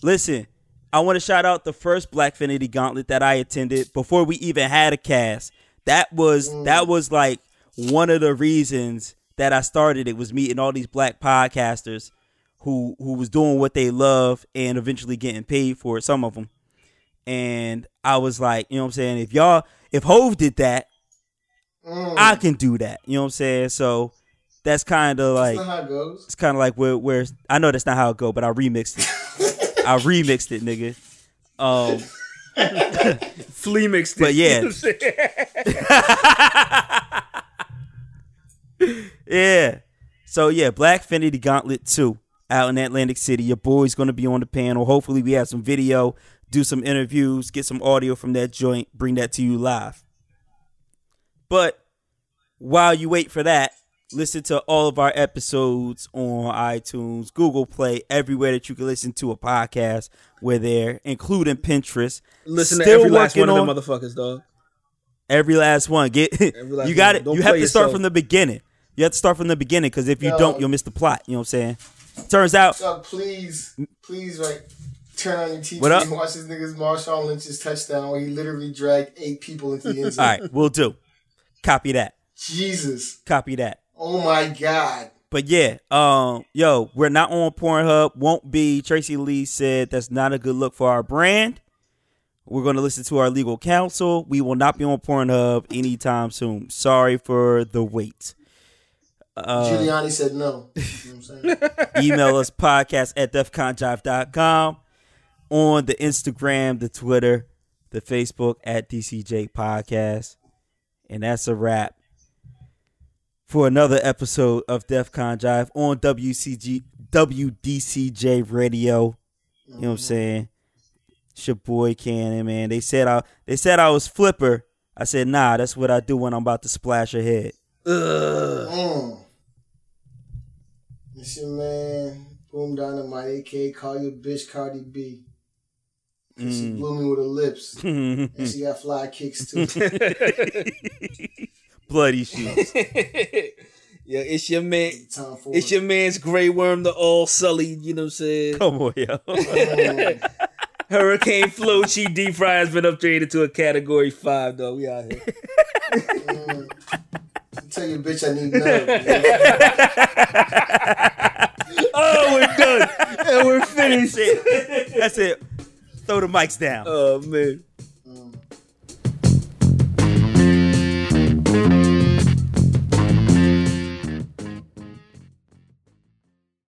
Speaker 1: Listen, I want to shout out the first Blackfinity Gauntlet that I attended before we even had a cast. That was mm. that was like one of the reasons that I started it was meeting all these black podcasters who who was doing what they love and eventually getting paid for it, some of them. And I was like, you know what I'm saying? If y'all if Hove did that, mm. I can do that. You know what I'm saying? So that's kind of like
Speaker 2: not how it goes.
Speaker 1: it's kind of like where where I know that's not how it go, but I remixed it. I remixed it, nigga. Um,
Speaker 3: Flea mixed it.
Speaker 1: But yeah.
Speaker 3: You know what I'm
Speaker 1: yeah. So yeah, Blackfinity Gauntlet 2 out in Atlantic City. Your boy's gonna be on the panel. Hopefully we have some video, do some interviews, get some audio from that joint, bring that to you live. But while you wait for that, listen to all of our episodes on iTunes, Google Play, everywhere that you can listen to a podcast. We're there, including Pinterest.
Speaker 3: Listen to
Speaker 1: Still
Speaker 3: every last one
Speaker 1: working
Speaker 3: of them motherfuckers, dog.
Speaker 1: Every last one. Get
Speaker 3: last
Speaker 1: you got
Speaker 3: one.
Speaker 1: it.
Speaker 3: Don't
Speaker 1: You have
Speaker 3: play
Speaker 1: to start from the beginning. You have to start from the beginning because if you
Speaker 2: Yo.
Speaker 1: don't, you'll miss the plot. You know what I'm saying? Turns out,
Speaker 2: So please, please, like, turn on your TV
Speaker 1: What up?
Speaker 2: and watch this nigga's Marshawn Lynch's touchdown where he literally dragged eight people into the end
Speaker 1: all
Speaker 2: zone.
Speaker 1: right, we'll do. Copy that.
Speaker 2: Jesus.
Speaker 1: Copy that.
Speaker 2: Oh my God.
Speaker 1: But yeah, um, yo, we're not on Pornhub. Won't be. Tracy Lee said that's not a good look for our brand. We're going to listen to our legal counsel. We will not be on Pornhub anytime soon. Sorry for the wait. Uh,
Speaker 2: Giuliani said no. You know what I'm
Speaker 1: email us podcast at defconjive.com on the Instagram, the Twitter, the Facebook at DCJ Podcast. And that's a wrap for another episode of DEFCON Jive on WCG WDCJ Radio. You know what I'm saying? It's your boy Cannon, man. They said I they said I was flipper. I said, nah, that's what I do when I'm about to splash a head.
Speaker 2: Mm. It's your man, Boom Dynamite, aka Call Your Bitch Cardi B. 'Cause She
Speaker 1: Mm.
Speaker 2: blew me with her lips. and she got fly kicks too.
Speaker 1: Bloody shoes.
Speaker 3: Yeah, it's your man.
Speaker 2: Time
Speaker 3: It's your man's Grey Worm, the all sullied. You know what I'm saying?
Speaker 1: Come on, yo.
Speaker 3: Hurricane Flow Chi Deep Fry has been upgraded to a Category Five. Though we out here.
Speaker 2: Uh, tell your bitch I need nerve.
Speaker 3: oh, we're done and we're finished.
Speaker 1: That's it. Throw the mics down.
Speaker 3: Oh man.